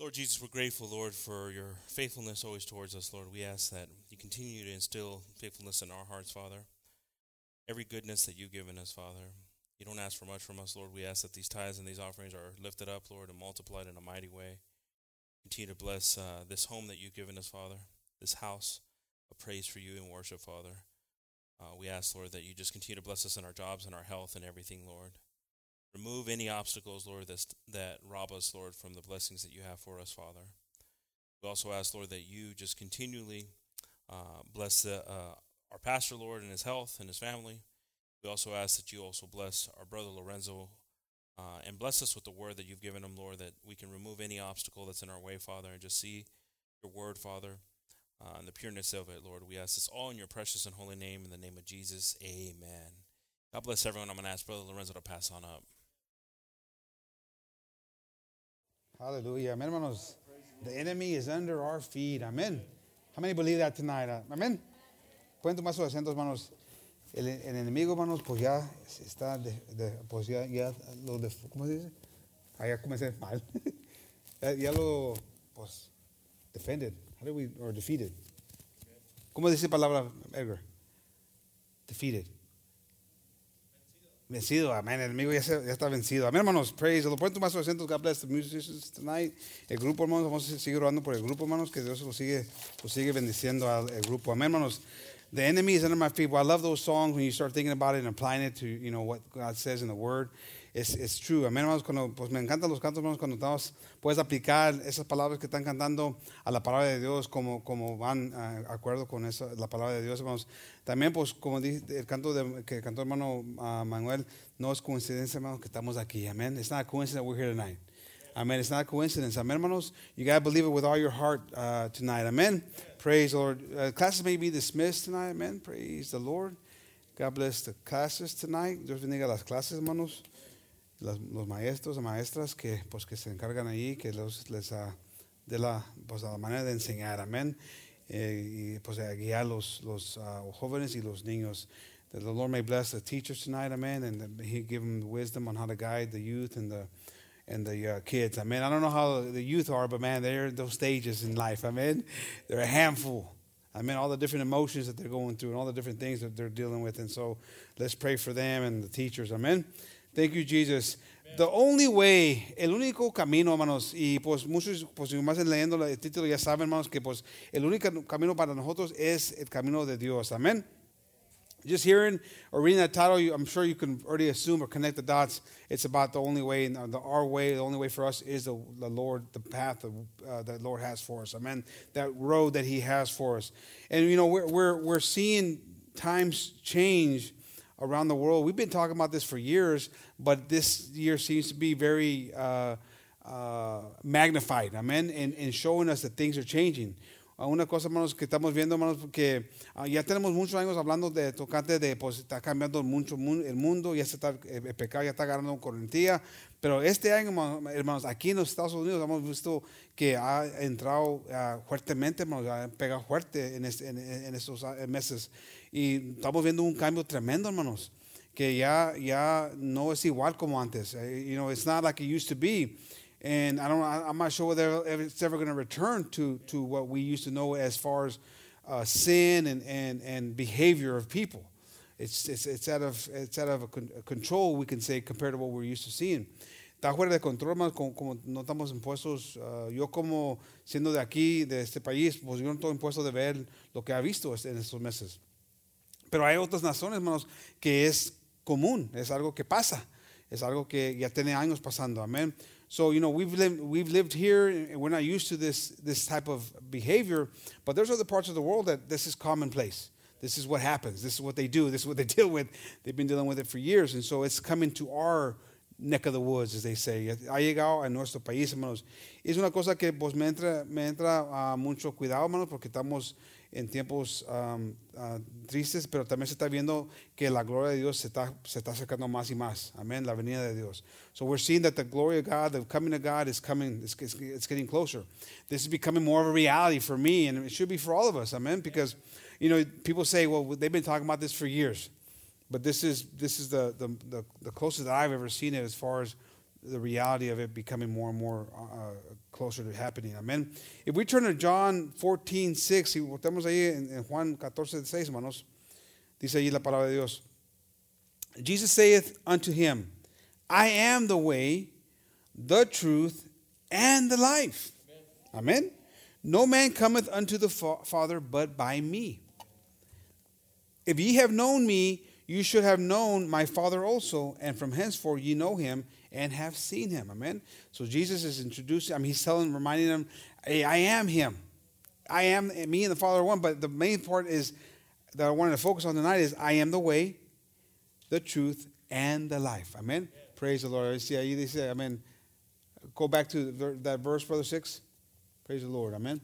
Lord Jesus, we're grateful, Lord, for your faithfulness always towards us, Lord. We ask that you continue to instill faithfulness in our hearts, Father. Every goodness that you've given us, Father. You don't ask for much from us, Lord. We ask that these tithes and these offerings are lifted up, Lord, and multiplied in a mighty way. Continue to bless uh, this home that you've given us, Father, this house of praise for you and worship, Father. Uh, we ask, Lord, that you just continue to bless us in our jobs and our health and everything, Lord. Remove any obstacles, Lord, that rob us, Lord, from the blessings that you have for us, Father. We also ask, Lord, that you just continually uh, bless the, uh, our pastor, Lord, and his health and his family. We also ask that you also bless our brother Lorenzo uh, and bless us with the word that you've given him, Lord, that we can remove any obstacle that's in our way, Father, and just see your word, Father, uh, and the pureness of it, Lord. We ask this all in your precious and holy name, in the name of Jesus. Amen. God bless everyone. I'm going to ask Brother Lorenzo to pass on up. Hallelujah. Amén, hermanos. The enemy is under our feet. Amén. How many believe that tonight? Amén. Pueden tomar sus asientos, hermanos. El, el enemigo, hermanos, pues ya está, de, de, pues ya, ya lo, de, ¿cómo se dice? Ah, ya comencé mal. ya, ya lo, pues, defended. How do we, or defeated? ¿Cómo dice la palabra, Edgar? Defeated. Vencido, amén. El enemigo ya, se, ya está vencido. Amén, hermanos. Praise. Lo pueden tomar sus asientos. God bless the musicians tonight. El grupo, hermanos. Vamos a seguir orando por el grupo, hermanos. Que Dios lo sigue, lo sigue bendiciendo al grupo. Amén, hermanos. The enemy is under my feet. Well, I love those songs when you start thinking about it and applying it to, you know, what God says in the Word. It's, it's true. Amén, hermanos. Cuando, pues me encantan los cantos, hermanos, cuando estamos, puedes aplicar esas palabras que están cantando a la palabra de Dios como, como van uh, acuerdo con esa, la palabra de Dios, hermanos. También, pues, como dije, el canto de, que cantó hermano uh, Manuel, no es coincidencia, hermanos, que estamos aquí. Amén. It's not a coincidence that we're here tonight. Amen. It's not a coincidence. Amen, hermanos. You got to believe it with all your heart uh, tonight. Amen. Praise the Lord. Uh, classes may be dismissed tonight. Amen. Praise the Lord. God bless the classes tonight. Dios bendiga las clases, hermanos. Los, los maestros maestras que, pues, que se encargan ahí, que los, les uh, de la, pues, la manera de enseñar. Amén. Eh, y pues a guiar los, los uh, jóvenes y los niños. That the Lord may bless the teachers tonight. Amen. And He give them wisdom on how to guide the youth and the and the uh, kids. I mean, I don't know how the youth are, but man, they're those stages in life. Amen. they're a handful. I mean, all the different emotions that they're going through and all the different things that they're dealing with. And so let's pray for them and the teachers. Amen. Thank you, Jesus. Amen. The only way, el único camino, hermanos, y pues muchos, pues si más leyendo el título ya saben, hermanos, que pues el único camino para nosotros es el camino de Dios. Amén. Just hearing or reading that title, I'm sure you can already assume or connect the dots. It's about the only way, the, our way, the only way for us is the, the Lord, the path uh, that Lord has for us. Amen. That road that He has for us. And, you know, we're, we're, we're seeing times change around the world. We've been talking about this for years, but this year seems to be very uh, uh, magnified. Amen. And, and showing us that things are changing. una cosa, hermanos, que estamos viendo, hermanos, porque uh, ya tenemos muchos años hablando de tocante de, pues, está cambiando mucho el mundo, ya se está, el pecado ya está agarrando correntía, pero este año, hermanos, aquí en los Estados Unidos hemos visto que ha entrado uh, fuertemente, hermanos, ha pegado fuerte en, este, en, en, estos meses, y estamos viendo un cambio tremendo, hermanos, que ya, ya no es igual como antes, uh, you know, it's not like it used to be, and I don't. I'm not sure whether it's ever going to return to to what we used to know as far as uh, sin and, and and behavior of people. It's it's it's out of it's out of control we can say compared to what we're used to seeing. Está fuera de control, más como, como, no estamos impuestos. Uh, yo como siendo de aquí, de este país, pues yo no estoy impuesto de ver lo que ha visto en estos meses. Pero hay otras naciones, hermanos, que es común, es algo que pasa, es algo que ya tiene años pasando. Amén. So you know we've lived we've lived here and we're not used to this this type of behavior, but there's other parts of the world that this is commonplace. This is what happens. This is what they do. This is what they deal with. They've been dealing with it for years, and so it's coming to our neck of the woods, as they say. Ha llegado a nuestro país, hermanos. Es una cosa que pues me entra me entra uh, mucho cuidado, hermanos, porque estamos en tiempos um, uh, tristes, pero también se está viendo que la gloria de Dios se está, se está acercando más y más. Amén, la venida de Dios. So we're seeing that the glory of God, the coming of God is coming, it's, it's, it's getting closer. This is becoming more of a reality for me, and it should be for all of us. Amen, because, you know, people say, well, they've been talking about this for years. But this is, this is the, the, the, the closest that I've ever seen it as far as the reality of it becoming more and more uh, closer to happening. Amen. If we turn to John 14, 6, y voltemos ahí en, en Juan 14, 6, hermanos, dice ahí la palabra de Dios. Jesus saith unto him, I am the way, the truth, and the life. Amen. No man cometh unto the fa- Father but by me. If ye have known me, you should have known my Father also, and from henceforth you know him and have seen him. Amen. So Jesus is introducing, I mean, he's telling, reminding them, hey, I am him. I am me and the Father are one. But the main part is that I wanted to focus on tonight is I am the way, the truth, and the life. Amen. Praise the Lord. See, ahí dice, amen. Go back to that verse, brother six. Praise the Lord. Amen.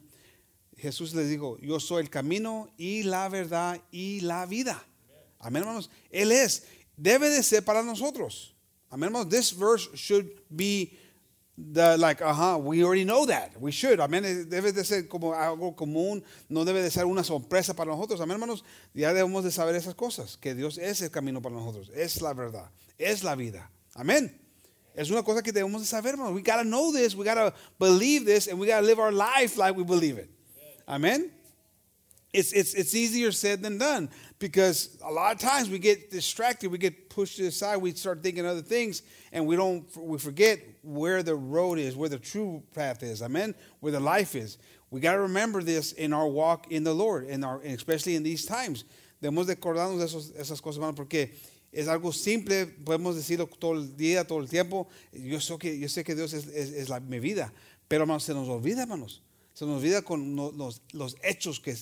Jesús les dijo, yo soy el camino y la verdad y la vida. Amén, hermanos. Él es. Debe de ser para nosotros. Amén, hermanos. This verse should be the like, uh-huh, we already know that. We should. Amén. Debe de ser como algo común. No debe de ser una sorpresa para nosotros. Amén, hermanos. Ya debemos de saber esas cosas. Que Dios es el camino para nosotros. Es la verdad. Es la vida. Amén. Es una cosa que debemos de saber, hermanos. We got to know this. We got to believe this. And we got to live our life like we believe it. Amen. It's, it's, it's easier said than done because a lot of times we get distracted, we get pushed to the side, we start thinking other things, and we don't we forget where the road is, where the true path is. Amen. Where the life is. We got to remember this in our walk in the Lord, in our, especially in these times. Debemos de acordarnos de esos, esas cosas, hermano, porque es algo simple, podemos decirlo todo el día, todo el tiempo. Yo sé que, yo sé que Dios es, es, es la, mi vida, pero hermanos, se nos olvida, hermanos. Se nos olvida con los, hechos que,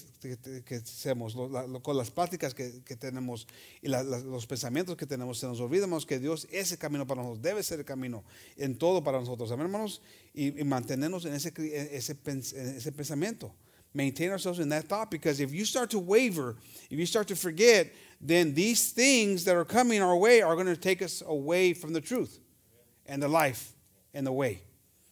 que, hacemos, con las prácticas que, tenemos y los pensamientos que tenemos. Se nos olvida, hermanos, que Dios es el camino para nosotros, debe ser el camino en todo para nosotros. Amén, hermanos, y, mantenernos en ese, en ese pensamiento. Maintain ourselves in that thought because if you start to waver, if you start to forget, then these things that are coming our way are going to take us away from the truth and the life and the way.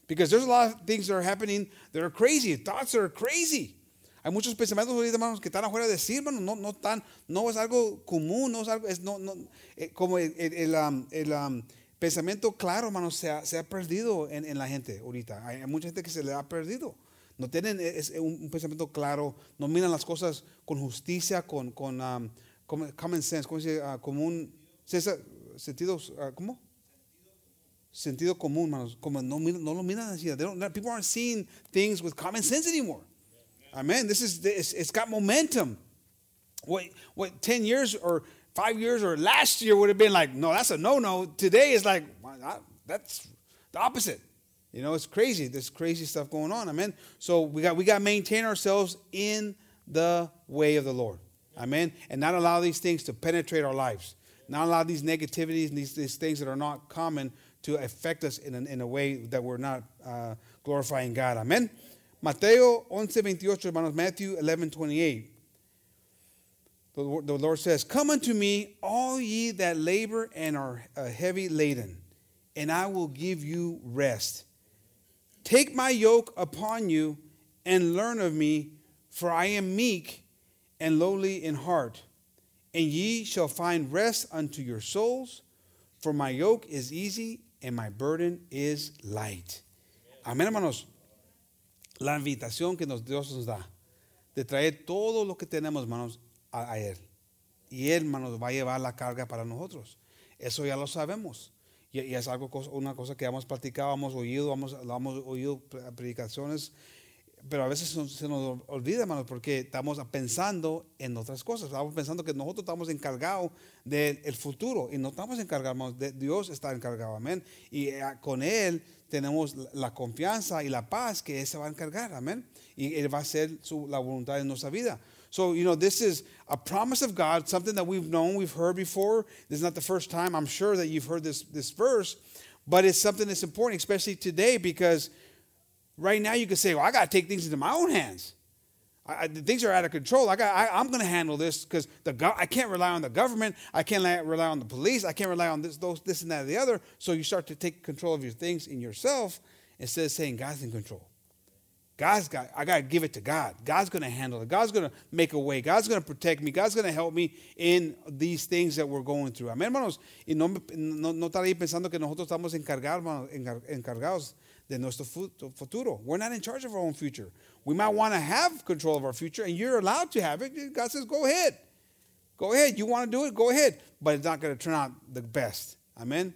Because there's a lot of things that are happening that are crazy, thoughts are crazy. Hay muchos pensamientos hermanos, que están afuera de sí, hermanos, no, no, tan, no es algo común, no es algo, es, no, no, eh, como el, el, el, um, el, um, pensamiento claro, hermanos, se ha, se ha perdido en, en la gente ahorita. Hay, mucha gente que se le ha perdido. No tienen es- es un, un pensamiento claro, no miran las cosas con justicia, con, con um, com- common sense, ¿cómo se dice? Ah, común, César, sentido, ah, ¿cómo? Sentido común, hermanos, como no, no lo miran así. People aren't seeing things with common sense anymore. Amen. This is it's, it's got momentum. What what ten years or five years or last year would have been like, no, that's a no no. Today is like "Well, that- that's the opposite. You know, it's crazy. There's crazy stuff going on. Amen. So we got we got to maintain ourselves in the way of the Lord. Amen. And not allow these things to penetrate our lives. Not allow these negativities and these, these things that are not common to affect us in, an, in a way that we're not uh, glorifying God. Amen. Mateo 11:28, hermanos. Matthew 11:28. The, the Lord says, Come unto me, all ye that labor and are uh, heavy laden, and I will give you rest. Take my yoke upon you and learn of me, for I am meek and lowly in heart, and ye shall find rest unto your souls, for my yoke is easy and my burden is light. Amén, hermanos. La invitación que Dios nos da de traer todo lo que tenemos, hermanos, a, Él. Y Él, hermanos, va a llevar la carga para nosotros. Eso ya lo sabemos. Y, es algo, una cosa que hemos platicado, hemos oído, hemos, oído pre- predicaciones, pero a veces se- nos olvida, hermanos, porque estamos pensando en otras cosas. Estamos pensando que nosotros estamos encargados del el futuro y no estamos encargados, hermanos, de Dios está encargado, amén. Y eh, con Él tenemos la confianza y la paz que Él se va a encargar, amén. Y Él va a hacer su- la voluntad en nuestra vida. So, you know, this is a promise of God, something that we've known, we've heard before. This is not the first time. I'm sure that you've heard this, this verse, but it's something that's important, especially today, because right now you can say, well, I got to take things into my own hands. I, I, things are out of control. I got, I, I'm going to handle this because the go- I can't rely on the government. I can't rely on the police. I can't rely on this, those, this, and that, and the other. So you start to take control of your things in yourself instead of saying God's in control. God's got, I got to give it to God. God's going to handle it. God's going to make a way. God's going to protect me. God's going to help me in these things that we're going through. Amén, hermanos. Y no, no, no estar ahí pensando que nosotros estamos encargados, encargados de nuestro futuro. We're not in charge of our own future. We might want to have control of our future, and you're allowed to have it. God says, go ahead. Go ahead. You want to do it? Go ahead. But it's not going to turn out the best. Amen.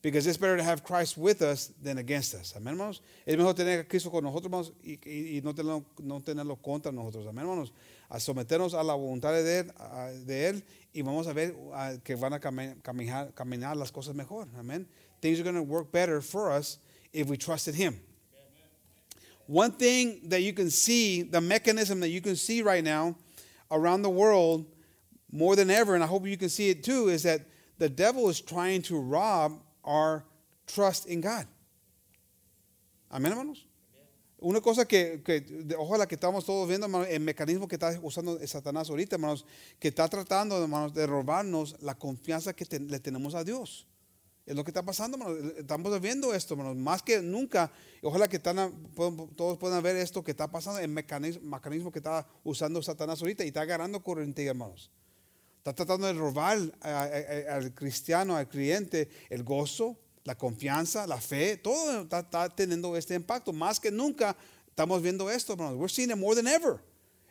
Because it's better to have Christ with us than against us. Amén, hermanos. Es mejor tener a Cristo con nosotros, hermanos, y, y, no, tenerlo, no, tenerlo, contra nosotros. Amén, hermanos. A someternos a la voluntad de Él, de él y vamos a ver que van a caminar, caminar las cosas mejor. Amén. Things are going to work better for us if we trusted Him. One thing that you can see, the mechanism that you can see right now around the world more than ever, and I hope you can see it too, is that the devil is trying to rob our trust in God. Amén, hermanos. Una cosa que, que ojalá que estamos todos viendo, hermanos, el mecanismo que está usando Satanás ahorita, hermanos, que está tratando, hermanos, de robarnos la confianza que te, le tenemos a Dios. Es lo que está pasando, hermanos. Estamos viendo esto, hermanos, más que nunca. Ojalá que todos puedan ver esto que está pasando, el mecanismo, mecanismo que está usando Satanás ahorita y está agarrando corriente, hermanos. Está tratando de robar al cristiano, al creyente, el gozo, la confianza, la fe. Todo está, teniendo este impacto. Más que nunca estamos viendo esto, hermanos. We're seeing it more than ever.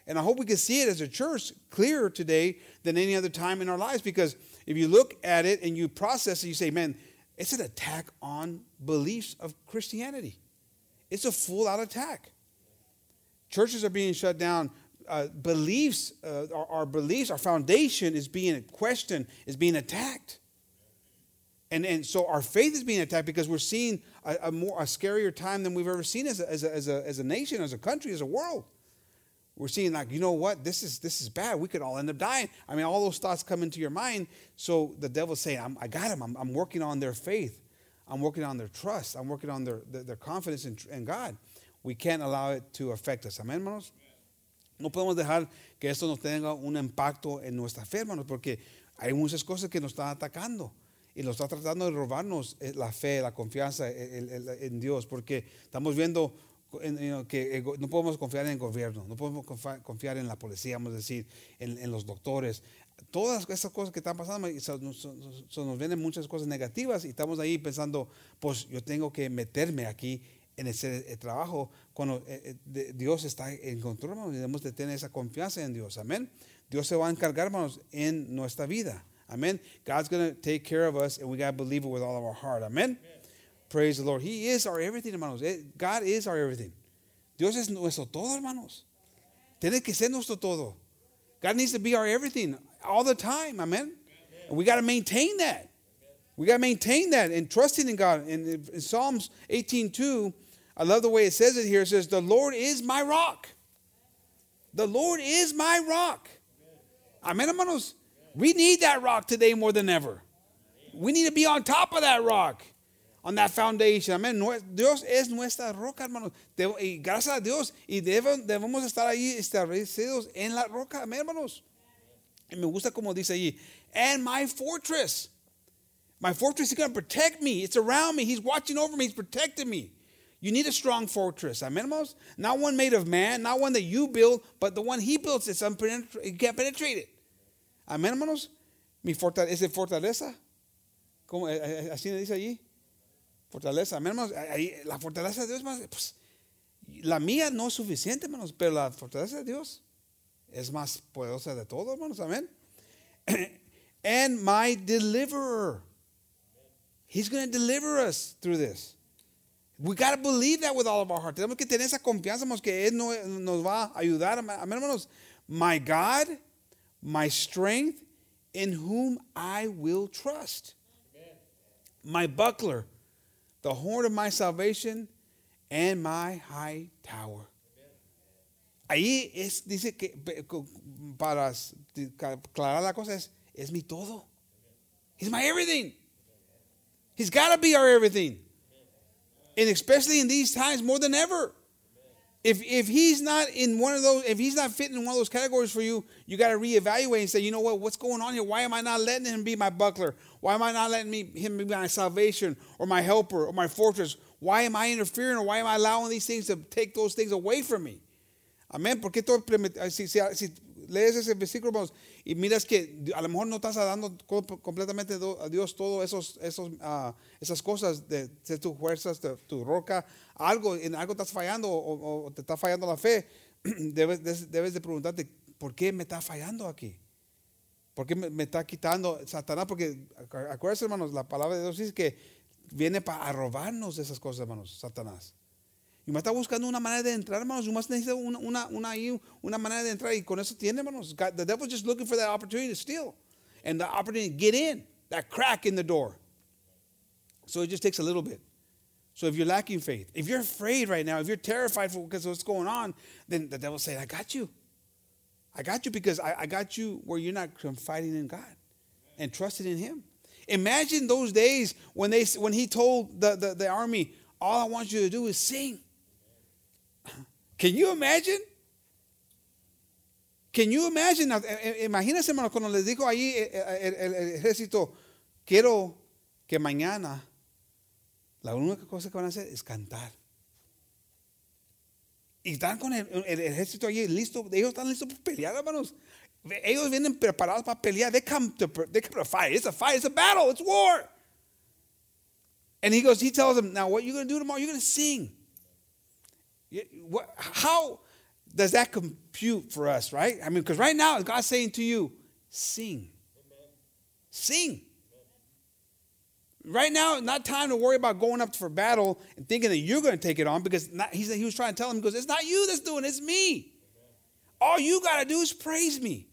And I hope we can see it as a church clearer today than any other time in our lives. Because if you look at it and you process it, you say, man, it's an attack on beliefs of Christianity. It's a full out attack. Churches are being shut down uh, beliefs, uh, our, our, beliefs, our foundation is being questioned, is being attacked. And, and so our faith is being attacked because we're seeing a, a more a scarier time than we've ever seen as a, as, a, as, a, as a nation, as a country, as a world. We're seeing like, you know what, this is this is bad. We could all end up dying. I mean, all those thoughts come into your mind. So the devil's saying, i got them. I'm, working on their faith. I'm working on their trust. I'm working on their, their, confidence in, in God. We can't allow it to affect us. Amen, hermanos? No podemos dejar que esto nos tenga un impacto en nuestra fe, hermanos, porque hay muchas cosas que nos están atacando y nos está tratando de robarnos eh, la fe, la confianza en Dios, porque estamos viendo que no podemos confiar en el gobierno, no podemos confiar en la policía, vamos a decir, en, los doctores. Todas esas cosas que están pasando, nos, nos vienen muchas cosas negativas y estamos ahí pensando, pues yo tengo que meterme aquí en ese trabajo cuando eh, eh, Dios está en control, hermanos, debemos de tener esa confianza en Dios. Amén. Dios se va a encargar, hermanos, en nuestra vida. Amén. God's going to take care of us, and we got to believe it with all of our heart. Amén. Praise the Lord. He is our everything, hermanos. Eh, God is our everything. Dios es nuestro todo, hermanos. Tiene que ser nuestro todo. God needs to be our everything all the time. Amen. And we got to maintain that. We got to maintain that and trusting in God. In, in Psalms 18:2, I love the way it says it here. It says, The Lord is my rock. The Lord is my rock. Amen, hermanos. We need that rock today more than ever. We need to be on top of that rock, on that foundation. Amén. Dios es nuestra roca, hermanos. Y gracias a Dios. Y debemos estar ahí establecidos en la roca. Amén, hermanos. Y me gusta como dice allí. And my fortress. My fortress is going to protect me. It's around me. He's watching over me. He's protecting me. You need a strong fortress. Amen, hermanos? Not one made of man, not one that you build, but the one he builds. It's unpenetrated. You can't penetrate it. Amen, hermanos? Mi fortaleza, ¿es fortaleza? ¿Cómo, eh, eh, así dice allí? Fortaleza. Hermanos. La fortaleza de Dios, pues, la mía no es suficiente, hermanos, pero la fortaleza de Dios es más poderosa de todo, hermanos. Amén. and my deliverer. He's going to deliver us through this. We got to believe that with all of our heart. Tenemos que tener esa confianza que Él nos va a ayudar. Amén, hermanos. My God, my strength, in whom I will trust. My buckler, the horn of my salvation, and my high tower. Ahí es, dice que para aclarar la cosa es, es mi todo. He's my everything. He's got to be our everything. And especially in these times more than ever. If, if he's not in one of those, if he's not fitting in one of those categories for you, you got to reevaluate and say, you know what, what's going on here? Why am I not letting him be my buckler? Why am I not letting me, him be my salvation or my helper or my fortress? Why am I interfering or why am I allowing these things to take those things away from me? Amén. ¿Por qué si, si, si lees ese versículo vamos, y miras que a lo mejor no estás dando completamente a Dios todas esos, esos, uh, esas cosas de, de tus fuerzas, de tu roca, algo, en algo estás fallando o, te está fallando la fe, debes, de preguntarte, ¿por qué me está fallando aquí? ¿Por qué me, está quitando Satanás? Porque acuérdense, hermanos, la palabra de Dios dice que viene para robarnos esas cosas, hermanos, Satanás. Y me está buscando una manera de entrar, hermanos. Y más necesita una, una, una, una manera de entrar. Y con eso tiene, hermanos. God, the devil's just looking for that opportunity to steal. And the opportunity to get in. That crack in the door. So it just takes a little bit. So if you're lacking faith, if you're afraid right now, if you're terrified because of what's going on, then the devil's saying, I got you. I got you because I, I got you where you're not confiding in God and trusting in him. Imagine those days when, they, when he told the, the, the army, all I want you to do is sing. Can you imagine? Can you imagine? Imagínense, hermano, cuando les dijo ahí el, el, el, ejército, quiero que mañana la única cosa que van a hacer es cantar. Y están con el, ejército allí listo, ellos están listos para pelear, hermanos. Ellos vienen preparados para pelear. They come to, they come to fight. It's a fight, it's a battle, it's war. And he goes, he tells them, now what you're going to do tomorrow, you're going to sing. How does that compute for us, right? I mean, because right now, God's saying to you, sing. Sing. Right now, not time to worry about going up for battle and thinking that you're going to take it on because not, he, he was trying to tell him, he goes, It's not you that's doing it, it's me. All you got to do is praise me.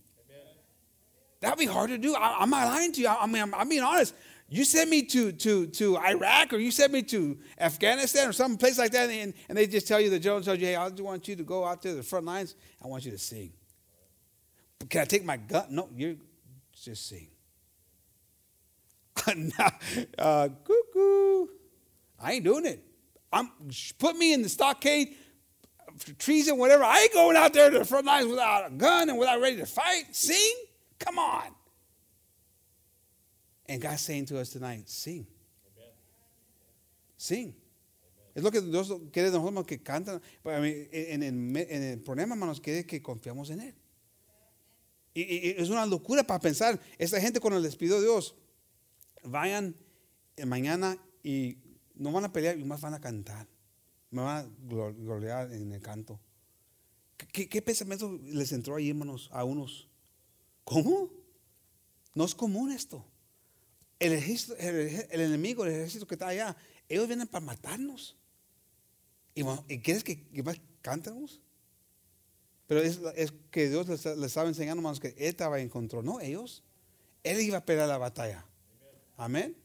That'd be hard to do. I, am not lying to you. I, I mean, I'm, I'm being honest. You send me to, to, to Iraq or you send me to Afghanistan or some place like that, and, and they just tell you, the general tells you, hey, I just want you to go out to the front lines. I want you to sing. But can I take my gun? No, you just sing. uh, cuckoo. I ain't doing it. I'm put me in the stockade, treason, whatever. I ain't going out there to the front lines without a gun and without ready to fight. Sing? Come on. And God's saying to us tonight, sing. Amen. Sing. Es lo que Dios quiere de nosotros que cantan. En el, en el problema, hermanos, quiere que confiamos en Él. Y, y, es una locura para pensar, esta gente cuando les pidió a Dios, vayan mañana y no van a pelear y más van a cantar. Me van a gloriar en el canto. ¿Qué, qué pensamiento les entró ahí, hermanos, a unos? ¿Cómo? No es común esto. El, ejército, el, enemigo, el ejército que está allá, ellos vienen para matarnos. ¿Y, y quieres que, que más cantemos? Pero es, es, que Dios les, les, estaba enseñando, más que Él estaba en control, no ellos. Él iba a pelear la batalla. Amén.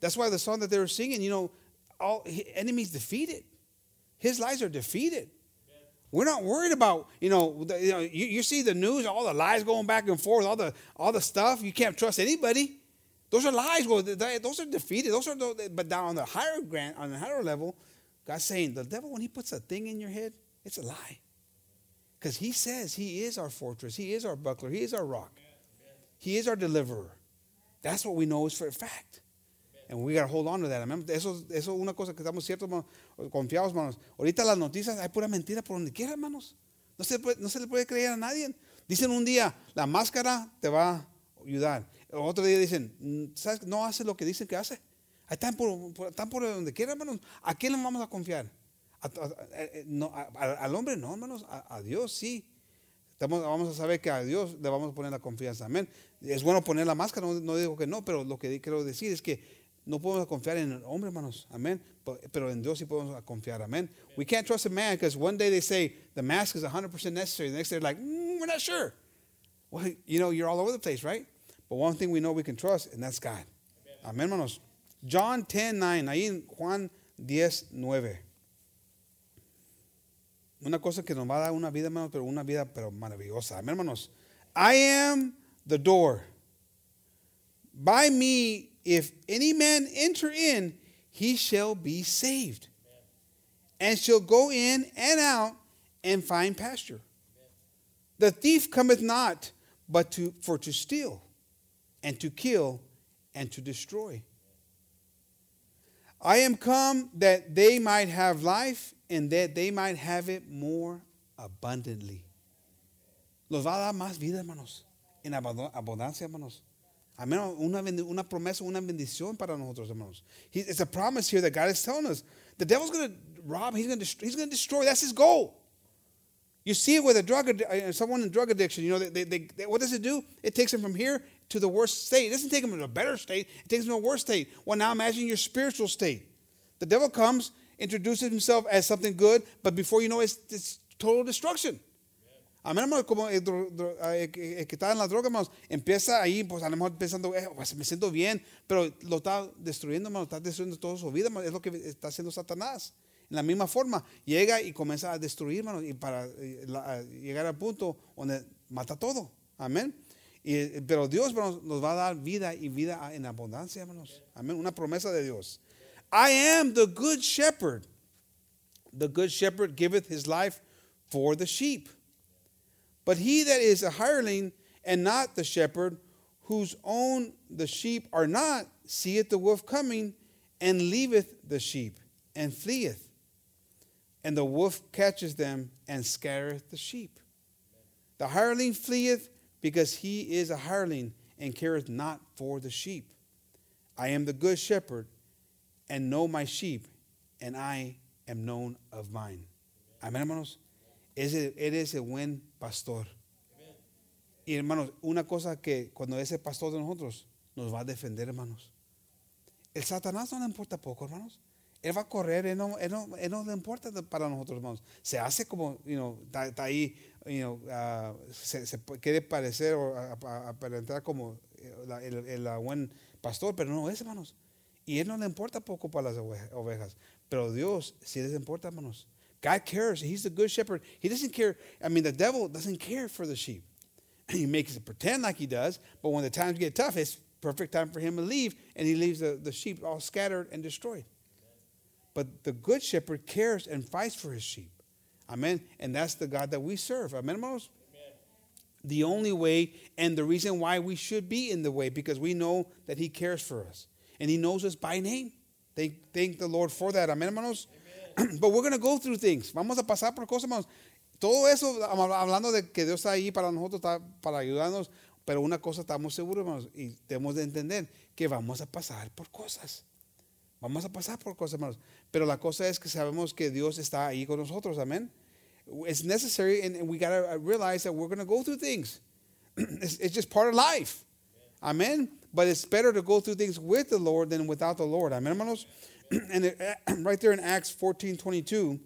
That's why the song that they were singing, you know, all enemies defeated. His lies are defeated. We're not worried about, you know, the, you know, you, you see the news, all the lies going back and forth, all the all the stuff. You can't trust anybody. Those are lies. Well, those are defeated. Those are, but down on the higher grant, on the higher level, God's saying the devil when he puts a thing in your head, it's a lie. Because he says he is our fortress, he is our buckler, he is our rock, he is our deliverer. That's what we know is for a fact. And we got to hold on to that. Eso, eso es una cosa que estamos ciertos, confiados, hermanos. Ahorita las noticias hay pura mentira por donde quiera, hermanos. No se, puede, no se le puede creer a nadie. Dicen un día, la máscara te va a ayudar. Otro día dicen, mm, ¿sabes? No hace lo que dicen que hace. Están por, están por donde quiera, hermanos. ¿A quién le vamos a confiar? Eh, eh, al hombre no, hermanos. A, Dios sí. vamos a saber que a Dios le vamos a poner la confianza. Amén. Es bueno poner la máscara, no, digo que no, pero lo que quiero decir es que no podemos confiar en el hombre, hermanos. Amén. Pero en Dios sí podemos confiar. Amén. We can't trust a man because one day they say the mask is 100% necessary. The next day they're like, mm, we're not sure. Well, you know, you're all over the place, right? But one thing we know we can trust, and that's God. Amén, hermanos. John 10, 9, ahí en Juan 10, 9. Una cosa que nos va a dar una vida, hermanos, pero una vida pero maravillosa. Amén, hermanos. I am the door. By me, if any man enter in, he shall be saved, and shall go in and out and find pasture. The thief cometh not, but to, for to steal, and to kill, and to destroy. I am come that they might have life and that they might have it more abundantly. Los va a dar más vida, hermanos. En abund- abundancia, hermanos. Amén. Una, bendi- una promesa, una bendición para nosotros, hermanos. He, it's a promise here that God is telling us. The devil's going to rob, he's going to to destroy. That's his goal. You see it with a drug, uh, someone in drug addiction. You know, they, they, they- what does it do? It takes them from here to the worst state. It doesn't take them to a better state. It takes them to a worse state. Well, now imagine your spiritual state. The devil comes, introduces himself as something good, but before you know, it, it's, it's total destruction. Amén, hermano, como el, ah, el que está en la droga, hermanos, empieza ahí, pues a lo mejor pensando, eh, pues, me siento bien, pero lo está destruyendo, hermano, está destruyendo toda su vida, hermano, es lo que está haciendo Satanás. En la misma forma, llega y comienza a destruir, hermano, y para eh, la- a llegar al punto donde mata todo. Amén. Y, pero Dios, hermanos, nos va a dar vida y vida en abundancia, hermanos. Amén. Una promesa de Dios. I am the good shepherd. The good shepherd giveth his life for the sheep. But he that is a hireling and not the shepherd, whose own the sheep are not, seeth the wolf coming, and leaveth the sheep, and fleeth. And the wolf catches them, and scattereth the sheep. The hireling fleeth, because he is a hireling, and careth not for the sheep. I am the good shepherd, and know my sheep, and I am known of mine. Amén, hermanos. Eres el buen pastor. Y hermanos, una cosa que cuando ese pastor de nosotros nos va a defender, hermanos. El Satanás no le importa poco, hermanos. Él va a correr, él no, él no, él no le importa para nosotros, hermanos. Se hace como, you know, está, está ahí, you know, ah, se, se quiere parecer o aparentar como eh, la- el, el- buen pastor, pero no es, hermanos. Y él no le importa poco para las oveja- ovejas. Pero Dios sí les importa, hermanos. God cares. He's the good shepherd. He doesn't care. I mean, the devil doesn't care for the sheep. He makes it pretend like he does, but when the times get tough, it's perfect time for him to leave, and he leaves the, the sheep all scattered and destroyed. But the good shepherd cares and fights for his sheep. Amen. And that's the God that we serve. Amen, hermanos? The only way and the reason why we should be in the way because we know that he cares for us and he knows us by name. Thank, thank the Lord for that. Amen, hermanos? but we're going to go through things. Vamos a pasar por cosas, hermanos. Todo eso, hablando de que Dios está ahí para nosotros, está para ayudarnos, pero una cosa estamos seguros, hermanos, y tenemos de entender que vamos a pasar por cosas. Vamos a pasar por cosas, hermanos. Pero la cosa es que sabemos que Dios está ahí con nosotros. Amén. It's necessary, and and we got to realize that we're going to go through things. it's, it's just part of life. Amen. But it's better to go through things with the Lord than without the Lord. Amen, hermanos. and it, right there in Acts 14 22,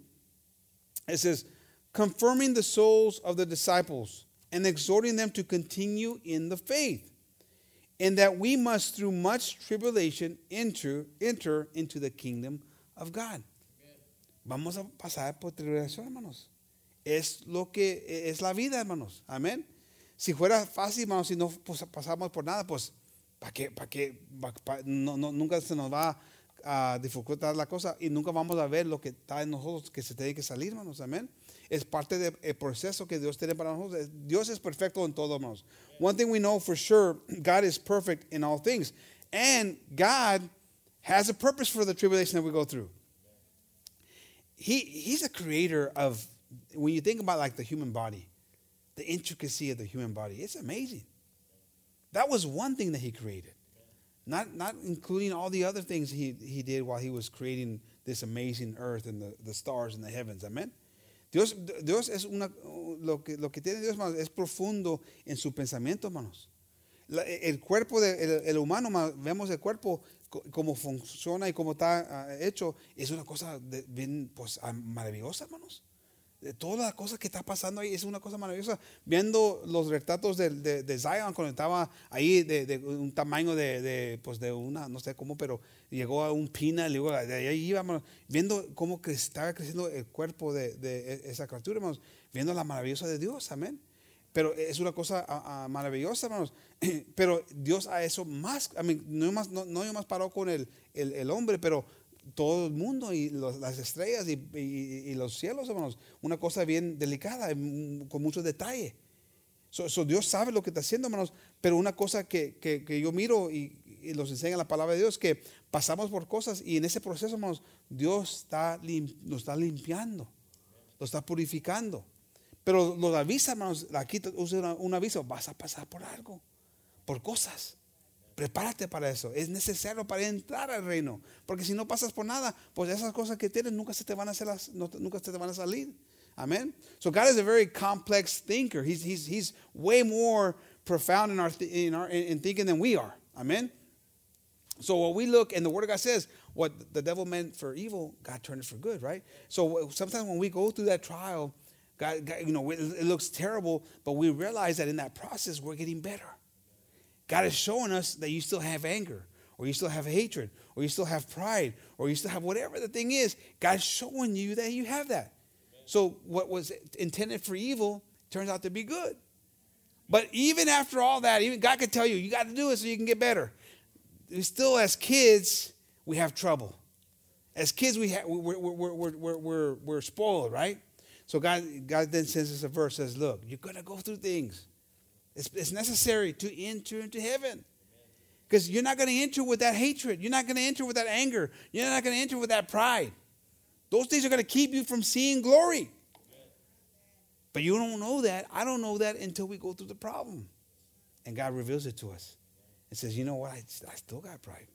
it says, confirming the souls of the disciples and exhorting them to continue in the faith and that we must through much tribulation enter enter into the kingdom of God. Vamos a pasar por tribulación, hermanos. Es lo que es la vida, hermanos. Amén. Si fuera fácil, hermanos, si no pues, pasamos por nada, pues ¿para qué? ¿Para qué? Pa- pa- no, no- nunca se nos va a dificultar la cosa y nunca vamos a ver lo que está en nosotros que se tiene que salir, hermanos. Amén. Es parte del proceso que Dios tiene para nosotros. Dios es perfecto en todo, hermanos. One thing we know for sure, God is perfect in all things. And God has a purpose for the tribulation that we go through. He, he's a creator of, when you think about like the human body, the intricacy of the human body, it's amazing. That was one thing that he created. Not, not including all the other things he, he did while he was creating this amazing earth and the, the stars in the heavens. Amen. Dios, Dios es una, lo que, lo que tiene Dios, es profundo en su pensamiento, hermanos. La- el cuerpo del el, humano, vemos el cuerpo cómo funciona y cómo está ah, hecho, es una cosa de- bien pues, ah, maravillosa, hermanos. De todas las cosas que está pasando ahí es una cosa maravillosa. Viendo los retratos de, de, de Zion cuando estaba ahí de, de un tamaño de, pues de una, no sé cómo, pero llegó a un pina, y luego de ahí íbamos, viendo cómo que estaba creciendo el cuerpo de, e- esa criatura, hermanos, viendo la maravillosa de Dios, amén. Pero es una cosa ah, ah, maravillosa, hermanos. Pero Dios a eso más, I mean, no, más, no, no más paró con el, el, el hombre, pero todo el mundo y los- las estrellas y, los cielos, hermanos. Una cosa bien delicada, mm, con mucho detalle. So, Dios sabe lo que está haciendo, hermanos. Pero una cosa que, que- yo miro y y nos enseña la palabra de Dios que pasamos por cosas y en ese proceso, hermanos, Dios está lim- nos está limpiando, lo está purificando. Pero nos avisa, hermanos, aquí usa un aviso, vas a pasar por algo, por cosas. Prepárate para eso. Es necesario para entrar al reino. Porque si no pasas por nada, pues esas cosas que tienes nunca se te van a hacer las- no- nunca se te van a salir. Amen. So God is a very complex thinker. He's, he's, he's way more profound in our, in our in thinking than we are. Amen. So what we look and the Word of God says, what the devil meant for evil, God turned it for good, right? So sometimes when we go through that trial, God, God you know, it, it looks terrible, but we realize that in that process we're getting better. God is showing us that you still have anger, or you still have hatred, or you still have pride, or you still have whatever the thing is. God's showing you that you have that. So what was intended for evil turns out to be good. But even after all that, even God could tell you, you got to do it so you can get better. We still, as kids, we have trouble. As kids, we have, we're, we're, we're, we're, we're, we're spoiled, right? So God, God then sends us a verse says, look, you're going to go through things. It's, it's necessary to enter into heaven. Because you're not going to enter with that hatred. You're not going to enter with that anger. You're not going to enter with that pride. Those things are going to keep you from seeing glory. But you don't know that. I don't know that until we go through the problem. And God reveals it to us. And says, you know what? I, I still got pride.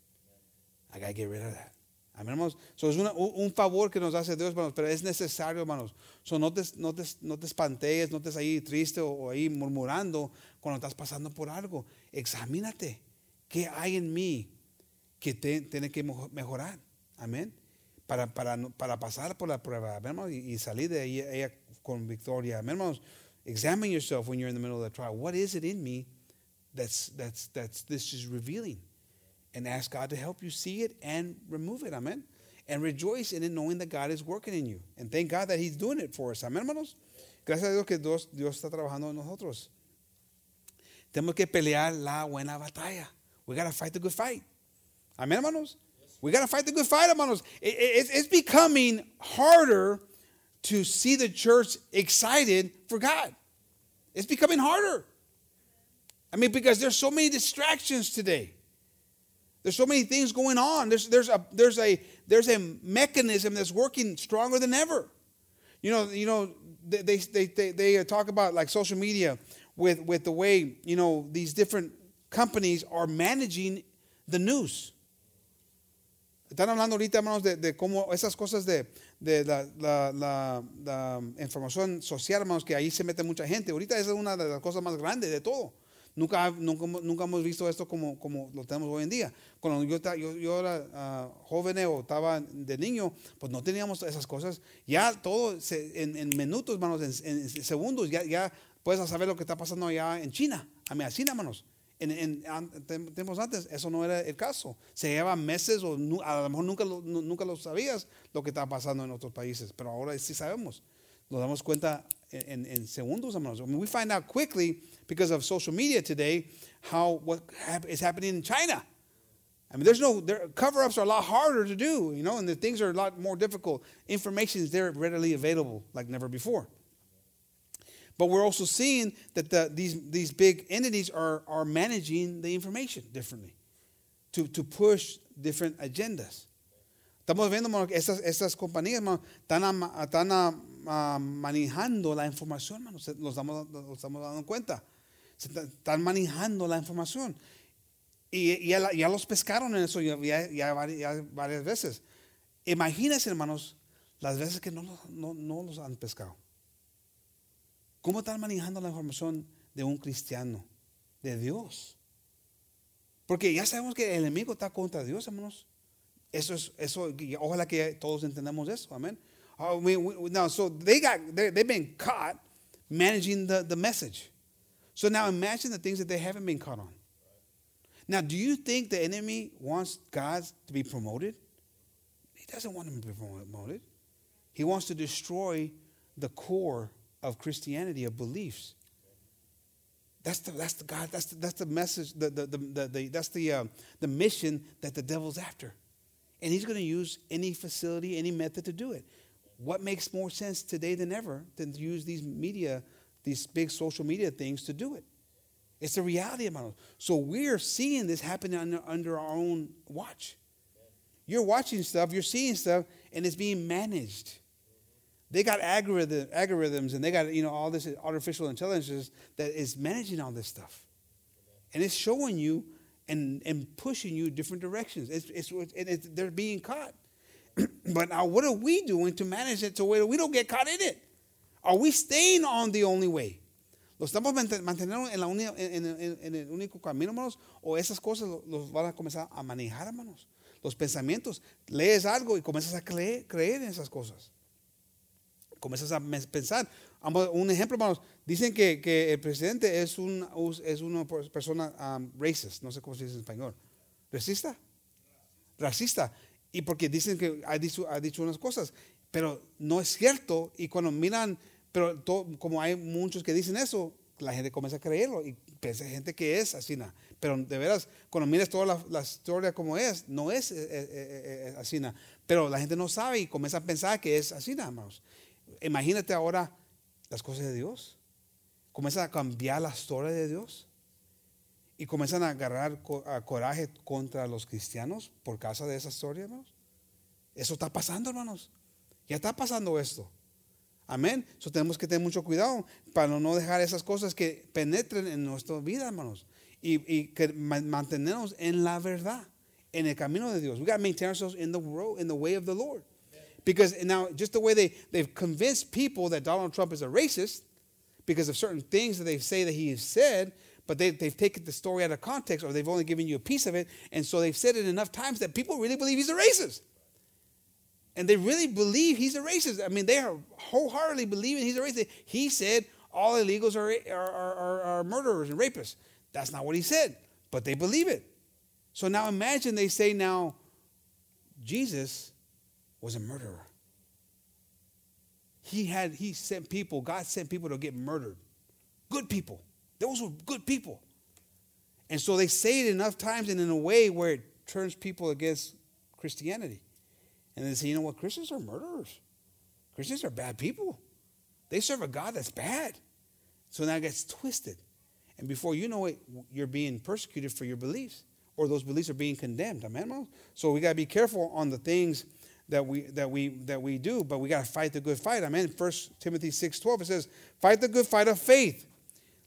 I got to get rid of that. Amén, hermanos. So es una- un, favor que nos hace Dios, hermanos, pero es necesario, hermanos. So no te, no te, no te espantees, no estés ahí triste o, o ahí murmurando cuando estás pasando por algo. Examínate. ¿Qué hay en mí que te- tiene que mejo- mejorar? Amén. Para, para, para pasar por la prueba, amén, hermanos, y, y salir de ahí ella con victoria. Amén, hermanos. Examine yourself when you're in the middle of the trial. What is it in me that's, that's, that's this is revealing? And ask God to help you see it and remove it. Amen. And rejoice in it knowing that God is working in you. And thank God that He's doing it for us. Amén, hermanos. Gracias a Dios que Dios, Dios está trabajando en nosotros. Tenemos que pelear la buena batalla. We got to fight the good fight. Amén, hermanos. We got to fight the good fight, hermanos. It- it- it's becoming harder to see the church excited for God. It's becoming harder. I mean, because there's so many distractions today. There's so many things going on. There's, there's, a, there's, a, there's a mechanism that's working stronger than ever. You know, you know they, they, they, they, they uh, talk about like social media with, with the way, you know, these different companies are managing the news. Están hablando ahorita, hermanos, de, de cómo esas cosas de, de la, la, la, la información social, hermanos, que ahí se mete mucha gente. Ahorita es una de las cosas más grandes de todo. Nunca, nunca, nunca hemos visto esto como, como lo tenemos hoy en día. Cuando yo, yo, yo era ah, joven o estaba de niño, pues no teníamos esas cosas. Ya todo se- en, en minutos, hermanos, en, en segundos, ya, ya puedes saber lo que está pasando allá en China. A mí, así, hermanos. En, en tiempos antes, eso no era el caso. Se llevaba meses o nu- a lo mejor nunca lo, nu- nunca lo sabías lo que estaba pasando en otros países, pero ahora sí sabemos. Nos damos cuenta en, en segundos, hermanos. I mean, we find out quickly because of social media today how what hap- is happening in China. I mean, there's no there, cover-ups are a lot harder to do, you know, and the things are a lot more difficult. Information is there readily available like never before. But we're also seeing that the, these, these big entities are, are managing the information differently to, to push different agendas. Estamos viendo hermano, estas, estas compañías hermano, están, están manejando la información, hermano, nos, damos, nos estamos dando cuenta. Están manejando la información. Y, ya, los pescaron en eso ya, ya- ya vari- ya varias veces. Imagínense, hermanos, las veces que no, los- han pescado. ¿Cómo están manejando la información de un cristiano, de Dios? Porque ya sabemos que el enemigo está contra Dios, hermanos. Eso es, eso, ojalá que todos entendamos eso, amén. Uh, we- we- now, so they got, they, they've been caught managing the, the message. So now imagine the things that they haven't been caught on. Now, do you think the enemy wants God to be promoted? He doesn't want him to be promoted. He wants to destroy the core of Christianity, of beliefs. That's the, that's the God, that's the, that's the message, the, the, the, the, the- that's the, uh, the mission that the devil's after. And he's going to use any facility, any method to do it. What makes more sense today than ever than to use these media, these big social media things to do it? It's a reality, of hermanos. So we're seeing this happening under, under our own watch. You're watching stuff, you're seeing stuff, and it's being managed. They got algorithm, algorithms and they got you know all this artificial intelligence that is managing all this stuff, and it's showing you and, and pushing you different directions. It's, it's, and it's, they're being caught. but now, what are we doing to manage it where we don't get caught in it? Are we staying on the only way? ¿Lo estamos manteniendo en, la en, en, en, el único camino, hermanos? ¿O esas cosas los van a comenzar a manejar, hermanos? Los pensamientos. Lees algo y comienzas a creer, creer en esas cosas. Comienzas a pensar. Un ejemplo, hermanos. Dicen que, que el presidente es, un, es una persona um, racist. No sé cómo se dice en español. ¿Racista? Racista. Y porque dicen que ha dicho, ha dicho unas cosas. Pero no es cierto. Y cuando miran pero como hay muchos que dicen eso, la gente comienza a creerlo y piensa gente que es así. Pero de veras, cuando miras toda la, historia como es, no es eh, eh, eh, así. Pero la gente no sabe y comienza a pensar que es así, hermanos. Imagínate ahora las cosas de Dios. Comienza a cambiar la historia de Dios. Y comienzan a agarrar coraje contra los cristianos por causa de esa historia, hermanos. Eso está pasando, hermanos. Ya está pasando esto. Amén. Eso tenemos que tener mucho cuidado para no dejar esas cosas que penetren en nuestra vida, hermanos. Y, que mantenernos en la verdad, en el camino de Dios. We got to maintain ourselves in the road, in the way of the Lord. Because now, just the way they, they've convinced people that Donald Trump is a racist because of certain things that they say that he has said, but they, they've taken the story out of context or they've only given you a piece of it. And so they've said it enough times that people really believe he's a racist and they really believe he's a racist. I mean, they are wholeheartedly believing he's a racist. He said all illegals are, are, are, are murderers and rapists. That's not what he said, but they believe it. So now imagine they say now Jesus was a murderer. He had he sent people, God sent people to get murdered. Good people. Those were good people. And so they say it enough times and in a way where it turns people against Christianity. And they say, you know what? Christians are murderers. Christians are bad people. They serve a God that's bad. So now it gets twisted. And before you know it, you're being persecuted for your beliefs, or those beliefs are being condemned. Amen. So we gotta be careful on the things that we that we that we do, but we gotta fight the good fight. I Amen. First Timothy 6 12, it says, Fight the good fight of faith.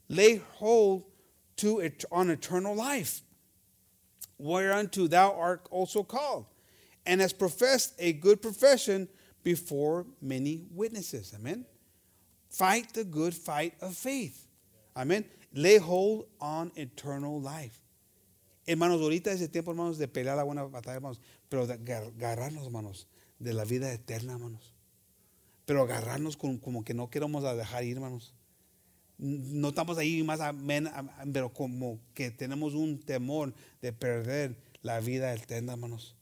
Lay hold to it on eternal life, whereunto thou art also called and has professed a good profession before many witnesses. Amen. Fight the good fight of faith. Amen. Lay hold on eternal life. Hermanos, ahorita es el tiempo, hermanos, de pelear la buena batalla, hermanos, pero de agarrarnos, hermanos, de la vida eterna, hermanos. Pero agarrarnos con, como que no queremos dejar ir, hermanos. No estamos ahí más, pero como que tenemos un temor de perder la vida eterna, hermanos.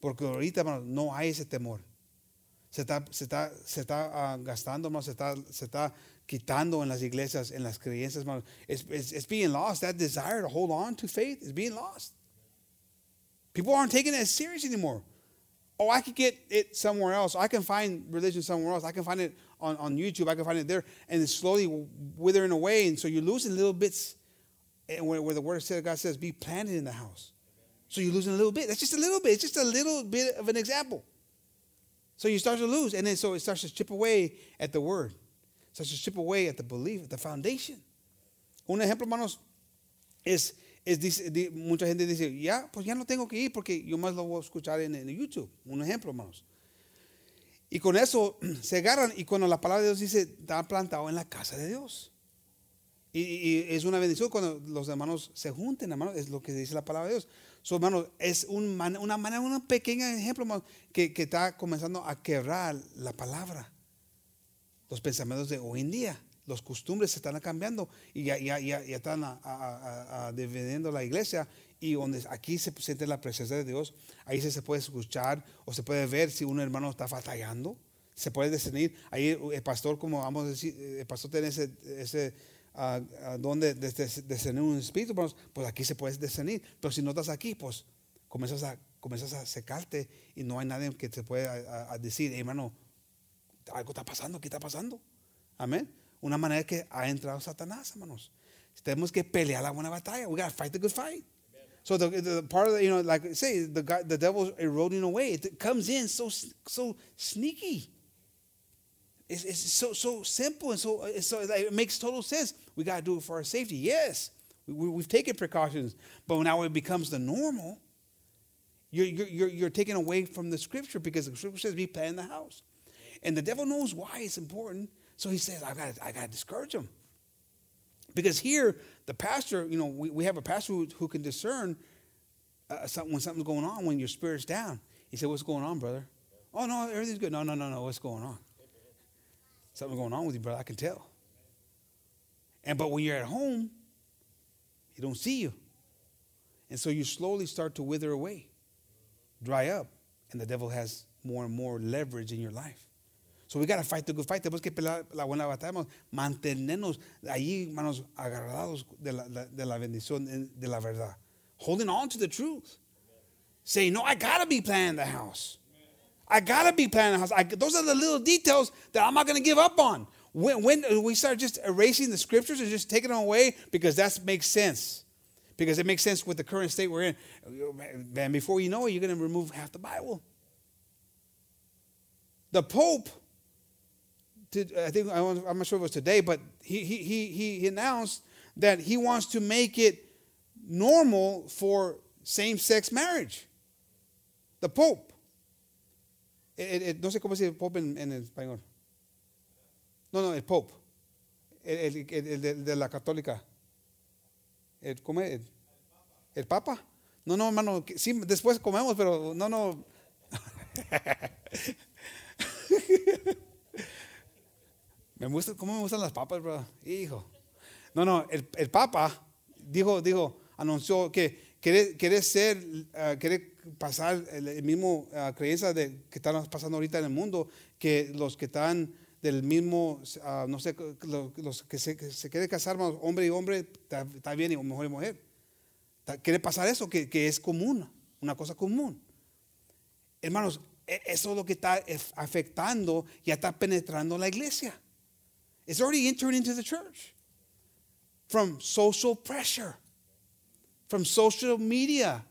Porque ahorita, no hay ese temor. Se está, se está, se está uh, gastando, hermano, se está, se está quitando en las iglesias, en las creencias, hermano. It's, it's, it's being lost. That desire to hold on to faith is being lost. People aren't taking it as serious anymore. Oh, I could get it somewhere else. I can find religion somewhere else. I can find it on, on YouTube. I can find it there. And it's slowly withering away. And so you're losing little bits where, where the word of God says, be planted in the house. So you're losing a little bit. That's just a little bit. It's just a little bit of an example. So you start to lose. And then so it starts to chip away at the word. It starts to chip away at the belief, at the foundation. Un ejemplo, hermanos, es, es dice, mucha gente dice, ya, pues ya no tengo que ir porque yo más lo voy a escuchar en, en YouTube. Un ejemplo, hermanos. Y con eso se agarran y cuando la palabra de Dios dice, está plantado en la casa de Dios. Y, es una bendición cuando los hermanos se junten, hermanos, es lo que dice la palabra de Dios. So, hermano, es un una manera, un pequeño ejemplo que, que, está comenzando a quebrar la palabra. Los pensamientos de hoy en día, los costumbres se están cambiando y ya, ya, ya, ya están a, la iglesia. Y donde aquí se siente la presencia de Dios, ahí se, puede escuchar o se puede ver si un hermano está batallando. Se puede discernir. Ahí el pastor, como vamos a decir, el pastor tiene ese, ese a, a donde discernir un espíritu, pues aquí se puede discernir. Pero si no estás aquí, pues comienzas a, comienzas a secarte y no hay nadie que te pueda a, decir, hermano, algo está pasando, ¿qué está pasando? Amén. Una manera que ha entrado Satanás, hermanos. Tenemos que pelear la buena batalla. We got to fight the good fight. So the, the part of the, you know, like I say, the guy, the devil's eroding away. It comes in so so sneaky. It's, it's so so simple and so, so it makes total sense. We got to do it for our safety. Yes, we, we've taken precautions, but now it becomes the normal. You're, you're, you're taken away from the scripture because the scripture says be in the house. And the devil knows why it's important. So he says, I got I got to discourage him. Because here, the pastor, you know, we, we have a pastor who, who can discern uh, something, when something's going on, when your spirit's down. He said, What's going on, brother? Oh, no, everything's good. No, no, no, no. What's going on? Something's going on with you, brother. I can tell. And but when you're at home, he don't see you. And so you slowly start to wither away, dry up, and the devil has more and more leverage in your life. So we got to fight the good fight. Tenemos que pelear la buena batalla. Mantenernos ahí, manos agarrados de la, de la bendición, eh, de la verdad. Holding on to the truth. Saying, no, I got to be planning the house. I got to be planning the house. I, those are the little details that I'm not going to give up on. When, when we start just erasing the scriptures and just taking them away because that makes sense. Because it makes sense with the current state we're in. Man, before you know it, you're going to remove half the Bible. The Pope, I think, I'm not sure if it was today, but he, he, he, announced that he wants to make it normal for same sex marriage. The Pope. El, el, no sé cómo se dice Pope en, en español. No, no, el Pope. El, el de, de, la católica. El, ¿Cómo es? El, Papa. No, no, hermano. Sí, después comemos, pero no, no. ¿Cómo me gustan las papas, bro? Hijo. No, no, el, Papa dijo, dijo, anunció que quiere, ser, uh, quiere pasar el, mismo uh, creencia de, que están pasando ahorita en el mundo, que los que están del mismo, uh, no sé, los, que, se, que se quiere casar, hombre y hombre, está, bien, y mujer y mujer. Quiere pasar eso, que, es común, una cosa común. Hermanos, e, eso es lo que está afectando, ya está penetrando la iglesia. It's already entering into the church. From social pressure from social media,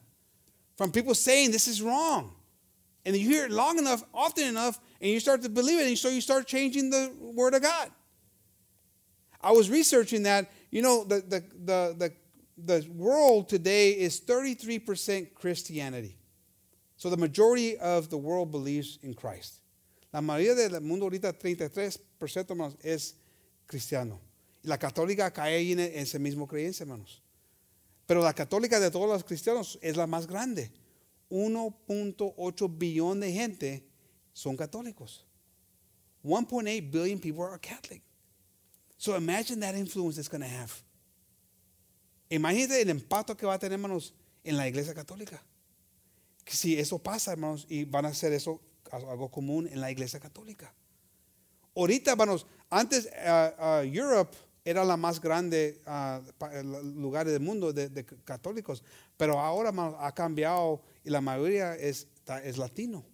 from people saying this is wrong. And you hear it long enough, often enough, and you start to believe it, and so you start changing the Word of God. I was researching that. You know, the, the, the, the, the world today is 33% Christianity. So the majority of the world believes in Christ. La mayoría del mundo ahorita, 33% es cristiano. La católica cae en ese mismo creencia, hermanos. Pero la católica de todos los cristianos es la más grande. 1.8 billón de gente son católicos. 1.8 billion people are Catholic. So imagine that influence it's going to have. Imagínate el impacto que va a tener, hermanos, en la iglesia católica. Si eso pasa, hermanos, y van a hacer eso algo común en la iglesia católica. Ahorita, hermanos, antes uh, uh, Europe era la más grande uh, lugar del mundo de, católicos, pero ahora ha cambiado y la mayoría es, es latino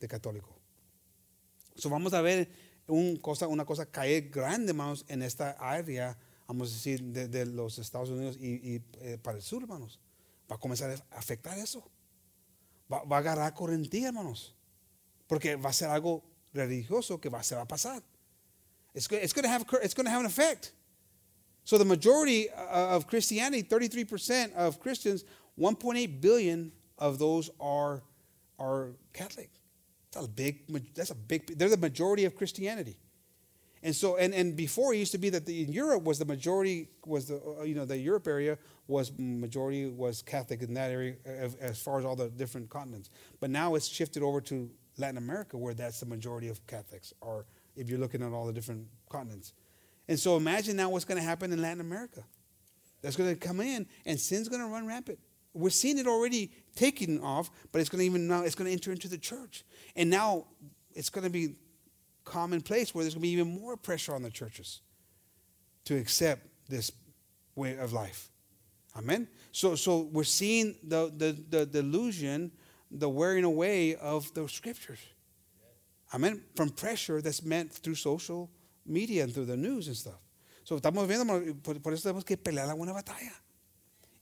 de católico. So vamos a ver un cosa, una cosa caer grande, hermanos, en esta área, vamos a decir, de, los Estados Unidos y, eh, para el sur, hermanos. Va a comenzar a afectar eso. Va, a agarrar correntía, hermanos. Porque va a ser algo religioso que se va a pasar. It's, it's going to have, it's going to have an effect. So the majority uh, of Christianity, 33% of Christians, 1.8 billion of those are, are Catholic. That's a big, that's a big, they're the majority of Christianity. And so, and, and before it used to be that the, in Europe was the majority, was the, uh, you know, the Europe area was majority was Catholic in that area as, far as all the different continents. But now it's shifted over to Latin America where that's the majority of Catholics, or if you're looking at all the different continents. And so imagine now what's going to happen in Latin America. That's going to come in, and sin's going to run rampant. We're seeing it already taking off, but it's going to even now it's going to enter into the church, and now it's going to be commonplace where there's going to be even more pressure on the churches to accept this way of life. Amen. So, so we're seeing the the, the delusion, the wearing away of the scriptures. Amen. From pressure that's meant through social media and through the news and stuff. So, estamos viendo, por, eso tenemos que pelear la buena batalla.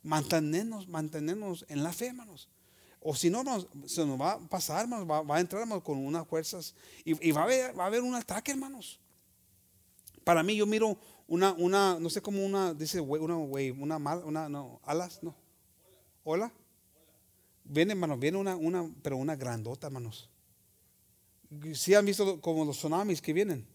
Mantenernos, mantenernos en la fe, hermanos. O si no, nos, se nos va a pasar, hermanos, va, a entrar, hermanos, con unas fuerzas y, va, a haber, va a haber un ataque, hermanos. Para mí, yo miro una, una no sé cómo una, dice, una wave, una, mal- una, no, alas, no. Hola. Viene, hermanos, viene una, una, pero una grandota, hermanos. Si han visto como los tsunamis que vienen,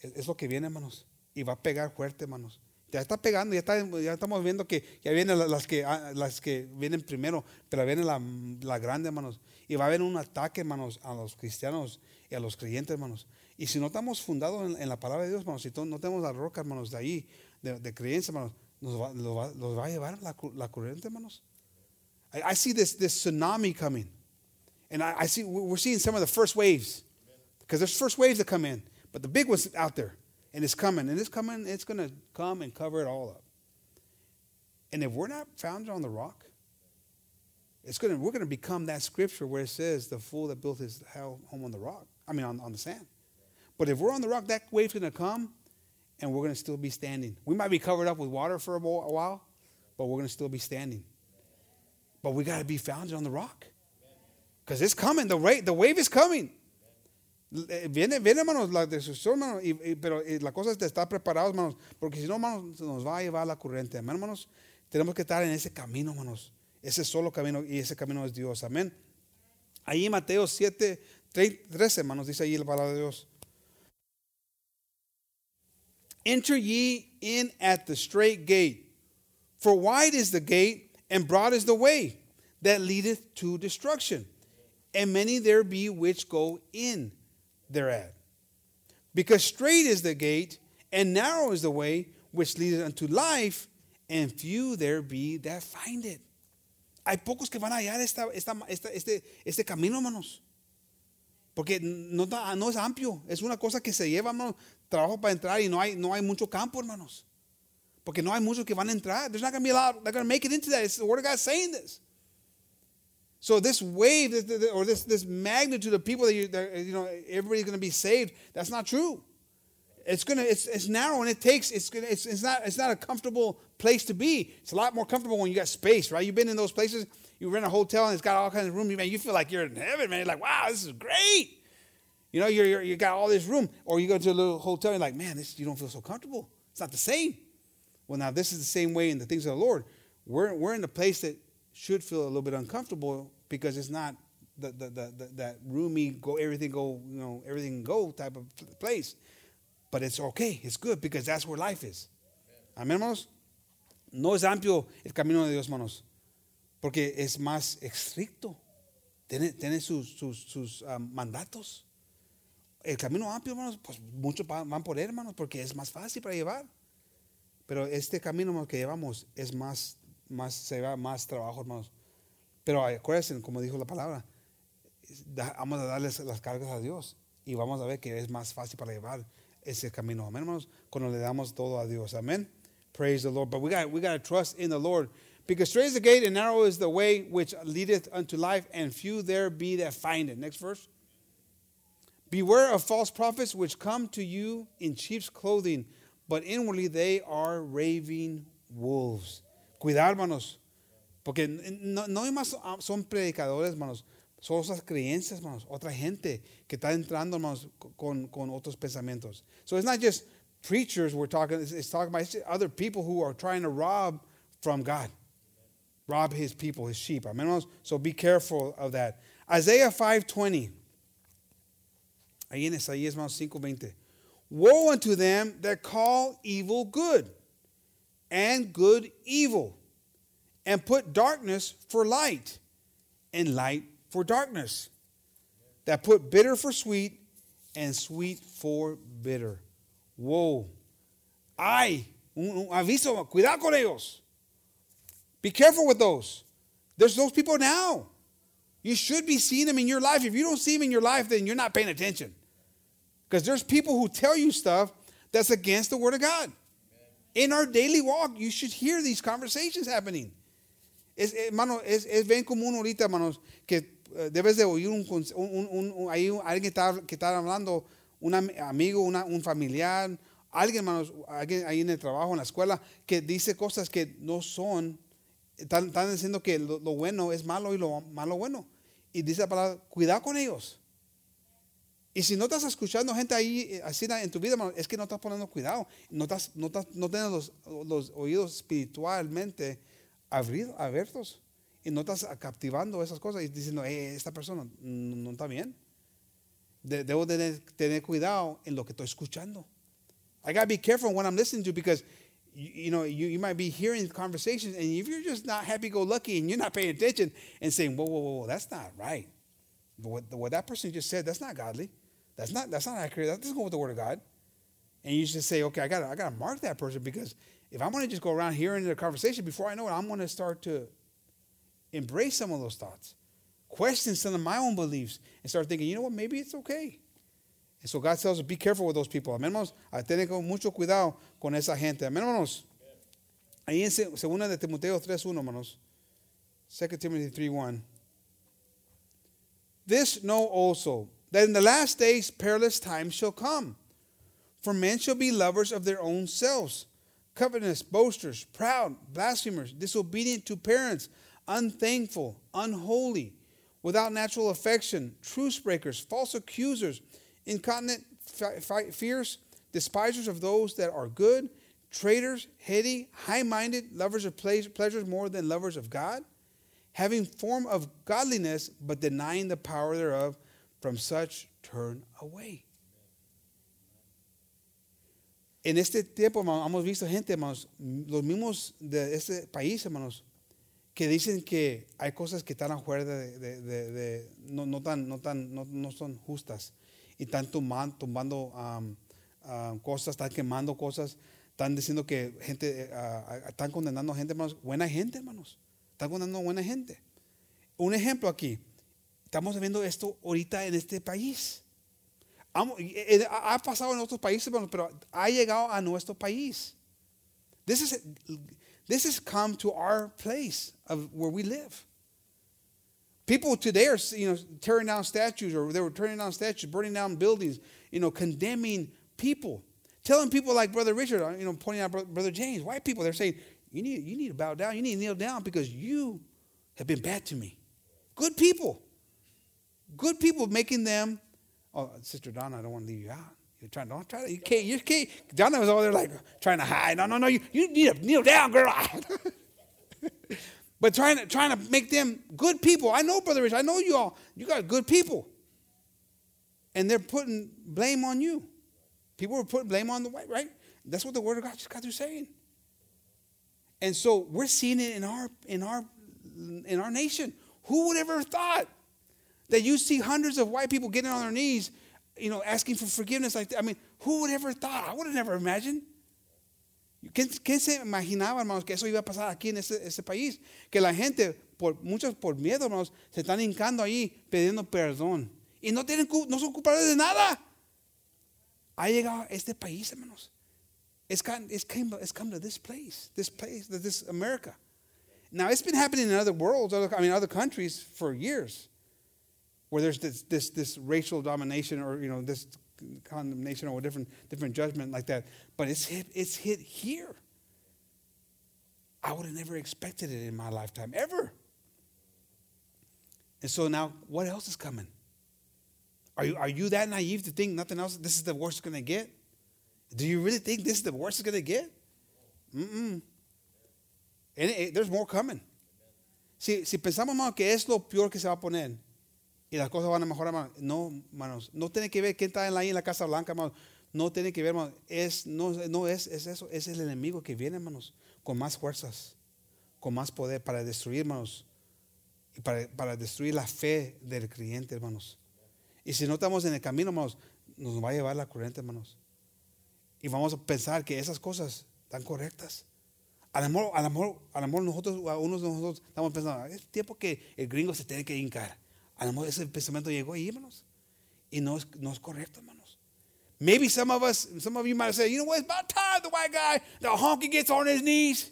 es, lo que viene, hermanos. Y va a pegar fuerte, hermanos. Ya está pegando, ya, está, ya estamos viendo que ya vienen la- las que, ah, las que vienen primero, pero viene la, la grande, hermanos. Y va a haber un ataque, hermanos, a los cristianos y a los creyentes, hermanos. Y si no estamos fundados en, la palabra de Dios, hermanos, si no tenemos la roca, hermanos, de ahí, de, de creencia, hermanos, nos va, los, va, a llevar la, la corriente, hermanos. I, I see this, this tsunami coming. And I, I see we're seeing some of the first waves. Because there's first waves that come in. But the big one's out there. And it's coming. And it's coming, it's gonna come and cover it all up. And if we're not founded on the rock, it's gonna we're gonna become that scripture where it says the fool that built his home on the rock. I mean on, on the sand. But if we're on the rock, that wave's gonna come and we're gonna still be standing. We might be covered up with water for a while, but we're gonna still be standing. But we gotta be founded on the rock. Because it's coming, the, ra- the wave is coming. Eh, Viene, viene, hermanos, la destrucción, hermanos, y- y- pero eh, la cosa es de estar preparados, hermanos, porque si no, hermanos, nos va a llevar la corriente. Amén, hermanos. Tenemos que estar en ese camino, hermanos. Ese solo camino, y ese camino es Dios. Amén. Ahí en Mateo 7, 13, hermanos, dice ahí la palabra de Dios. Enter ye in at the straight gate, for wide is the gate, and broad is the way that leadeth to destruction, and many there be which go in thereat. Because straight is the gate, and narrow is the way which leadeth unto life, and few there be that find it. Hay pocos que van a hallar esta, esta, esta- este, este camino, hermanos. Porque no, no es amplio, es una cosa que se lleva, hermanos, trabajo para entrar y no hay, no hay mucho campo, hermanos. Porque no hay muchos que van a entrar. There's not going to be a lot that are going to make it into that. It's the Word of God saying this. So this wave, or this, this magnitude of people that you, that, you know, everybody's going to be saved, that's not true. It's gonna, it's, it's narrow and it takes, it's gonna, it's, it's not, it's not a comfortable place to be. It's a lot more comfortable when you got space, right? You've been in those places. You rent a hotel and it's got all kinds of room. Man, you feel like you're in heaven, man. You're like, wow, this is great. You know, you're, you're, you got all this room. Or you go to a little hotel, and you're like, man, this, you don't feel so comfortable. It's not the same. Well, now this is the same way in the things of the Lord. We're, we're in the place that should feel a little bit uncomfortable because it's not the, the, the, that roomy, go everything go, you know, everything go type of place. But it's okay, it's good because that's where life is. Amén, hermanos. No es amplio el camino de Dios, hermanos, porque es más estricto. Tiene, tiene sus, sus, ah, mandatos. El camino amplio, hermanos, pues muchos van por él, hermanos, porque es más fácil para llevar. Pero este camino hermanos, que llevamos es más, más, se lleva más trabajo, hermanos. Pero acuérdense, como dijo la palabra, vamos a darles las cargas a Dios y vamos a ver que es más fácil para llevar ese camino. Amén, hermanos, cuando le damos todo a Dios. Amén. Praise the Lord. But we got we got to trust in the Lord. Because strait is the gate and narrow is the way which leadeth unto life, and few there be that find it. Next verse. Beware of false prophets which come to you in sheep's clothing, but inwardly they are raving wolves. Cuidado, hermanos, porque no, no hay más ah, son predicadores, hermanos. Son esas creencias, hermanos. Otra gente que está entrando, hermanos, con, con otros pensamientos. So it's not just preachers we're talking, it's, it's talking about it's other people who are trying to rob from God. Rob his people, his sheep. Amen, hermanos? So be careful of that. Isaiah 5.20. Ahí en Isaías, hermanos, 5.20. Woe unto them that call evil good, and good evil, and put darkness for light, and light for darkness, that put bitter for sweet, and sweet for bitter. Whoa. Ay, un, un aviso, cuidado con ellos. Be careful with those. There's those people now. You should be seeing them in your life. If you don't see them in your life, then you're not paying attention. Because there's people who tell you stuff that's against the Word of God. In our daily walk, you should hear these conversations happening. Es, hermano, es, es bien común ahorita, hermanos, que eh, debes de oír un, un, un, un- alguien que está, que está hablando, un am- amigo, una- un familiar, alguien, hermanos, alguien ahí en el trabajo, en la escuela, que dice cosas que no son, están, están diciendo que lo, lo bueno es malo y lo malo bueno. Y dice la palabra, cuidado con ellos. Y si no estás escuchando gente ahí eh, así en tu vida, es que no estás poniendo cuidado. No, estás, no, estás, no tienes los, los oídos espiritualmente abiertos. Y no estás captivando esas cosas y diciendo, "Eh, esta persona no, no está bien. De- debo tener, tener cuidado en lo que estoy escuchando. I gotta be careful what I'm listening to because you, you know you, you might be hearing conversations and if you're just not happy-go-lucky and you're not paying attention and saying, whoa, whoa, whoa, whoa, that's not right. What, what that person just said, that's not godly. That's not that's not accurate. That doesn't go with the word of God. And you just say, okay, I gotta I gotta mark that person because if I'm gonna just go around hearing the conversation, before I know it, I'm gonna start to embrace some of those thoughts, question some of my own beliefs, and start thinking, you know what, maybe it's okay. And so God tells us, be careful with those people. Amén, hermanos. Tener mucho cuidado con esa gente. Amén, hermanos. Ahí en se- segunda de Timoteo 3.1, hermanos. 2 Timothy 3.1. This know also, that in the last days perilous times shall come. For men shall be lovers of their own selves, covetous, boasters, proud, blasphemers, disobedient to parents, unthankful, unholy, without natural affection, truce breakers, false accusers, incontinent, fi- fi- fierce, despisers of those that are good, traitors, heady, high minded, lovers of pleas- pleasures more than lovers of God, having form of godliness, but denying the power thereof, from such turn away. En este tiempo, hemos visto gente, hermanos, los mismos de este país, hermanos, que dicen que hay cosas que están afuera de, de- de- no, no, tan, no, tan, no, no son justas y están tumbando, tumbando am, cosas, están quemando cosas, están diciendo que gente, ah, están condenando gente, hermanos, buena gente, hermanos, están condenando buena gente. Un ejemplo aquí, estamos viendo esto ahorita en este país. Eh, eh, Ha pasado en otros países, pero ha llegado a nuestro país. This is this has come to our place of where we live. People today are you know tearing down statues or they were tearing down statues, burning down buildings, you know, condemning people. Telling people like Brother Richard, you know, pointing out Brother James, white people, they're saying, you need, you need to bow down, you need to kneel down because you have been bad to me. Good people. Good people making them Oh, Sister Donna, I don't want to leave you out. You're trying, don't try to, you can't, you can't. Donna was over there like trying to hide. No, no, no, you, you need to kneel down, girl. but trying to, trying to make them good people. I know, Brother Rich, I know you all, you got good people. And they're putting blame on you. People are putting blame on the white, right? That's what the word of God, God is saying. And so we're seeing it in our, in our, in our nation. Who would ever thought? That you see hundreds of white people getting on their knees, you know, asking for forgiveness like. I mean, who would ever thought? I would have never imagined. ¿Quién, quién se imaginaba, hermanos, que eso iba a pasar aquí en ese, ese país? Que la gente, por, muchos por miedo, hermanos, se están hincando ahí pidiendo perdón. Y no, tienen, no son culpables de nada. Ha llegado a este país, hermanos. It's, gotten, it's, came, it's come to this place, this place, this America. Now, it's been happening in other worlds, other, I mean, other countries for years where there's this, this, this racial domination or you know this condemnation or different different judgment like that. But it's hit it's hit here. I would have never expected it in my lifetime ever. And so now what else is coming? Are you are you that naive to think nothing else this is the worst it's going to get? Do you really think this is the worst it's going to get? Mm-mm. And it- there's more coming. Si, si pensamos hermano, que es lo peor que se va a poner y las cosas van a mejorar, hermano. No, hermanos, no tiene que ver quién está ahí en la Casa Blanca, hermanos. No tiene que ver, hermanos. Es, no, no es, es eso, es el enemigo que viene, hermanos, con más fuerzas, con más poder para destruir, hermanos, y para, para destruir la fe del creyente, hermanos. Y si no estamos en el camino, hermanos, nos va a llevar la corriente, hermanos. Y vamos a pensar que esas cosas están correctas. A lo mejor, a lo mejor, nosotros, a unos de nosotros estamos pensando, es tiempo que el gringo se tiene que hincar. A lo mejor ese pensamiento llegó ahí, hermanos. Y no es, no es correcto, hermanos. Maybe some of us, some of you might say, you know what, it's about time the white guy, the honky gets on his knees.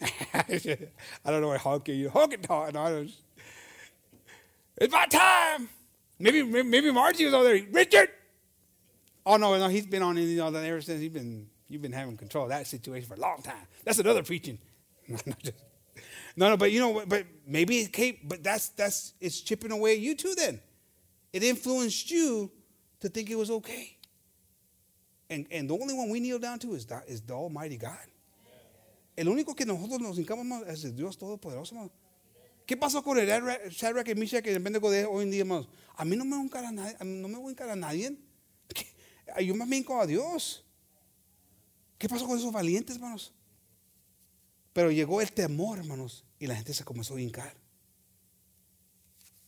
I don't know what honky you honky tonk. No, It's about time. Maybe, maybe Margie was over there. Richard, Oh no, no, he's been on you know, ever since he's been you've been having control of that situation for a long time. That's another preaching. no, no, but you know, but maybe it but that's that's it's chipping away at you too. Then it influenced you to think it was okay. And and the only one we kneel down to is the, is the Almighty God. El único que nosotros nos hincamos es Dios Todopoderoso. ¿Qué pasó con el Shadrach y Meshach y Abednego de hoy en día, hermanos? A mí no me voy a a nadie. No me voy a encarar a nadie. Yo más me hinco a Dios. ¿Qué pasó con esos valientes, hermanos? Pero llegó el temor, hermanos, y la gente se comenzó a hincar.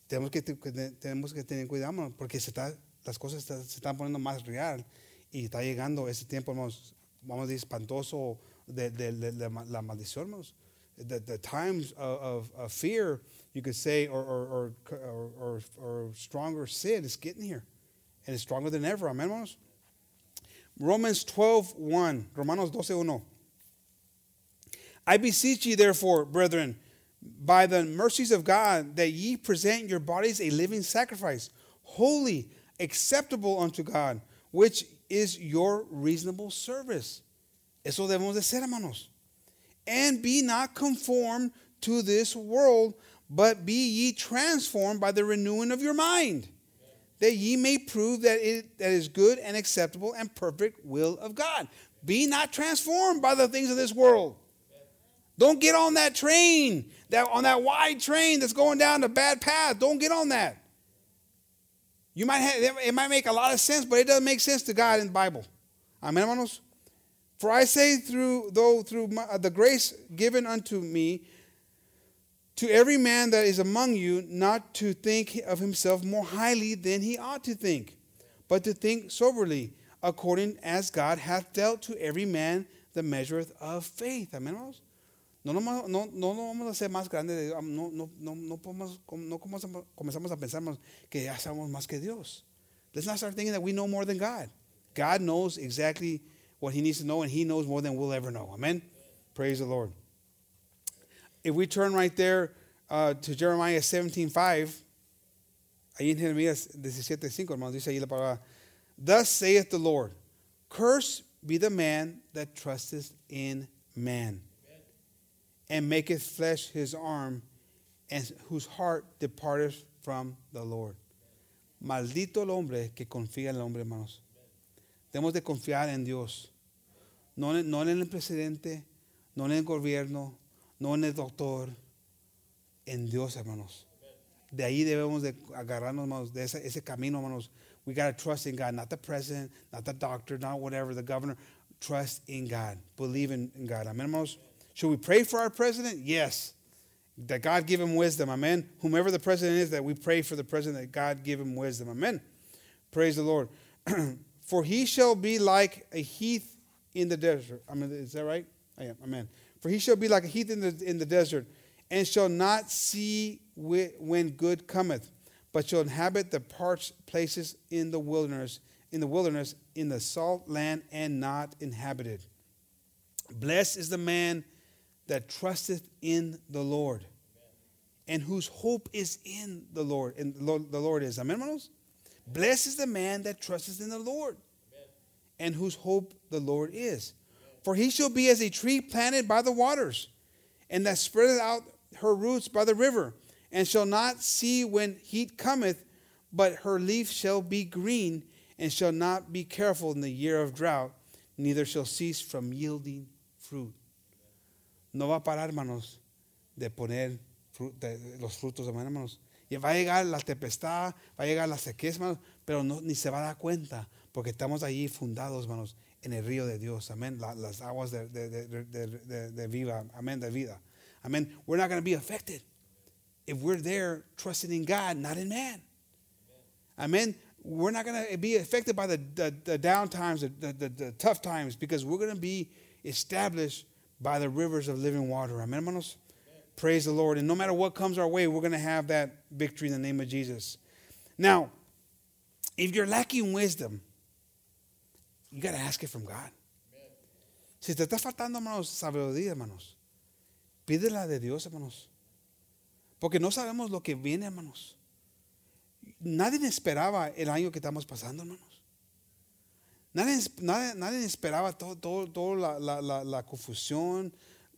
Tenemos que, tenemos que tener cuidado, hermanos, porque se está, las cosas se están poniendo más real y está llegando ese tiempo, hermanos, vamos a decir, espantoso de, de, de, de la maldición, hermanos. The, the times of, of, of, fear, you could say, or, or, or, or, stronger sin is getting here. And it's stronger than ever. Amen, hermanos. Romans 12, 1. Romanos 12, 1. I beseech ye, therefore, brethren, by the mercies of God, that ye present your bodies a living sacrifice, holy, acceptable unto God, which is your reasonable service. Eso debemos de ser, hermanos. And be not conformed to this world, but be ye transformed by the renewing of your mind that ye may prove that it that is good and acceptable and perfect will of God. Be not transformed by the things of this world. Don't get on that train, that on that wide train that's going down the bad path. Don't get on that. You might have, it might make a lot of sense, but it doesn't make sense to God in the Bible. Amen, hermanos. For I say through though through my, uh, the grace given unto me to every man that is among you not to think of himself more highly than he ought to think, but to think soberly, according as God hath dealt to every man the measure of faith. Amén, hermanos. No, no, no, no, vamos a ser más grandes. No, no, no, no, podemos, no comenzamos a pensar que ya sabemos más que Dios. Let's not start thinking that we know more than God. God knows exactly what he needs to know, and he knows more than we'll ever know. Amen. Praise the Lord. If we turn right there uh, to Jeremiah 17:5, ahí en Jeremías 17:5, hermanos, dice ahí la palabra, Thus saith the Lord, Cursed be the man that trusteth in man. And maketh flesh his arm, and whose heart departeth from the Lord. Maldito el hombre que confía en el hombre, hermanos. Tenemos de confiar en Dios. No, en el presidente, no en el gobierno, no en el doctor, en Dios, hermanos. De ahí debemos de agarrarnos, hermanos, de ese, camino, hermanos. We got to trust in God, not the president, not the doctor, not whatever, the governor. Trust in God. Believe in, God. Amen, hermanos. Should we pray for our president? Yes. That God give him wisdom. Amen. Whomever the president is, that we pray for the president, that God give him wisdom. Amen. Praise the Lord. for he shall be like a heath in the desert. I mean, is that right? I am. Amen. For he shall be like a heath in the, in the desert, and shall not see when good cometh, but shall inhabit the parched places in the wilderness, in the wilderness, in the salt land, and not inhabited. Blessed is the man that trusteth in the Lord, and whose hope is in the Lord, and the Lord is. Amen, hermanos? Blessed is the man that trusteth in the Lord, and whose hope the Lord is. For he shall be as a tree planted by the waters, and that spreadeth out her roots by the river, and shall not see when heat cometh, but her leaf shall be green, and shall not be careful in the year of drought, neither shall cease from yielding fruit. No va a parar, hermanos, de poner de los frutos, hermanos. Y va a llegar la tempestad, va a llegar la sequía, pero no, ni se va a dar cuenta, porque estamos allí fundados, hermanos, en el río de Dios, amén, la, las aguas de, de, de, de, viva, amén, de vida. Amen. We're not going to be affected if we're there trusting in God, not in man. Amen. We're not going to be affected by the, the, the down times, the, the tough times, because we're going to be established by the rivers of living water. Amen, hermanos? Praise the Lord. And no matter what comes our way, we're going to have that victory in the name of Jesus. Now, if you're lacking wisdom, you got to ask it from God. Si te está faltando, hermanos, sabiduría, hermanos, Pídela de Dios, hermanos. Porque no sabemos lo que viene, hermanos. Nadie esperaba el año que estamos pasando, hermanos. Nadie, nadie, nadie esperaba todo, todo, todo la, la, la, la confusión,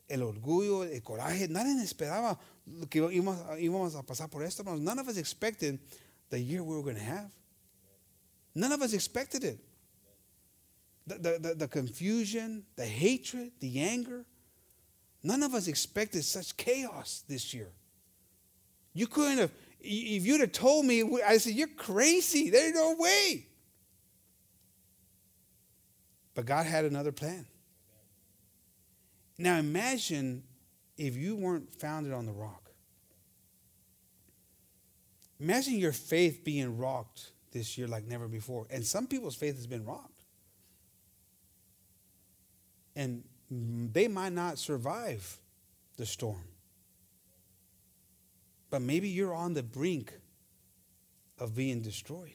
el orgullo, el coraje. Nadie esperaba que íbamos, íbamos a pasar por esto. None of us expected the year we were going to have. None of us expected it. The, the, the, the confusion, the hatred, the anger. None of us expected such chaos this year. You couldn't have, if you'd have told me, I said, You're crazy. There's no way. But God had another plan. Now imagine if you weren't founded on the rock. Imagine your faith being rocked this year like never before. And some people's faith has been rocked. And they might not survive the storm. But maybe you're on the brink of being destroyed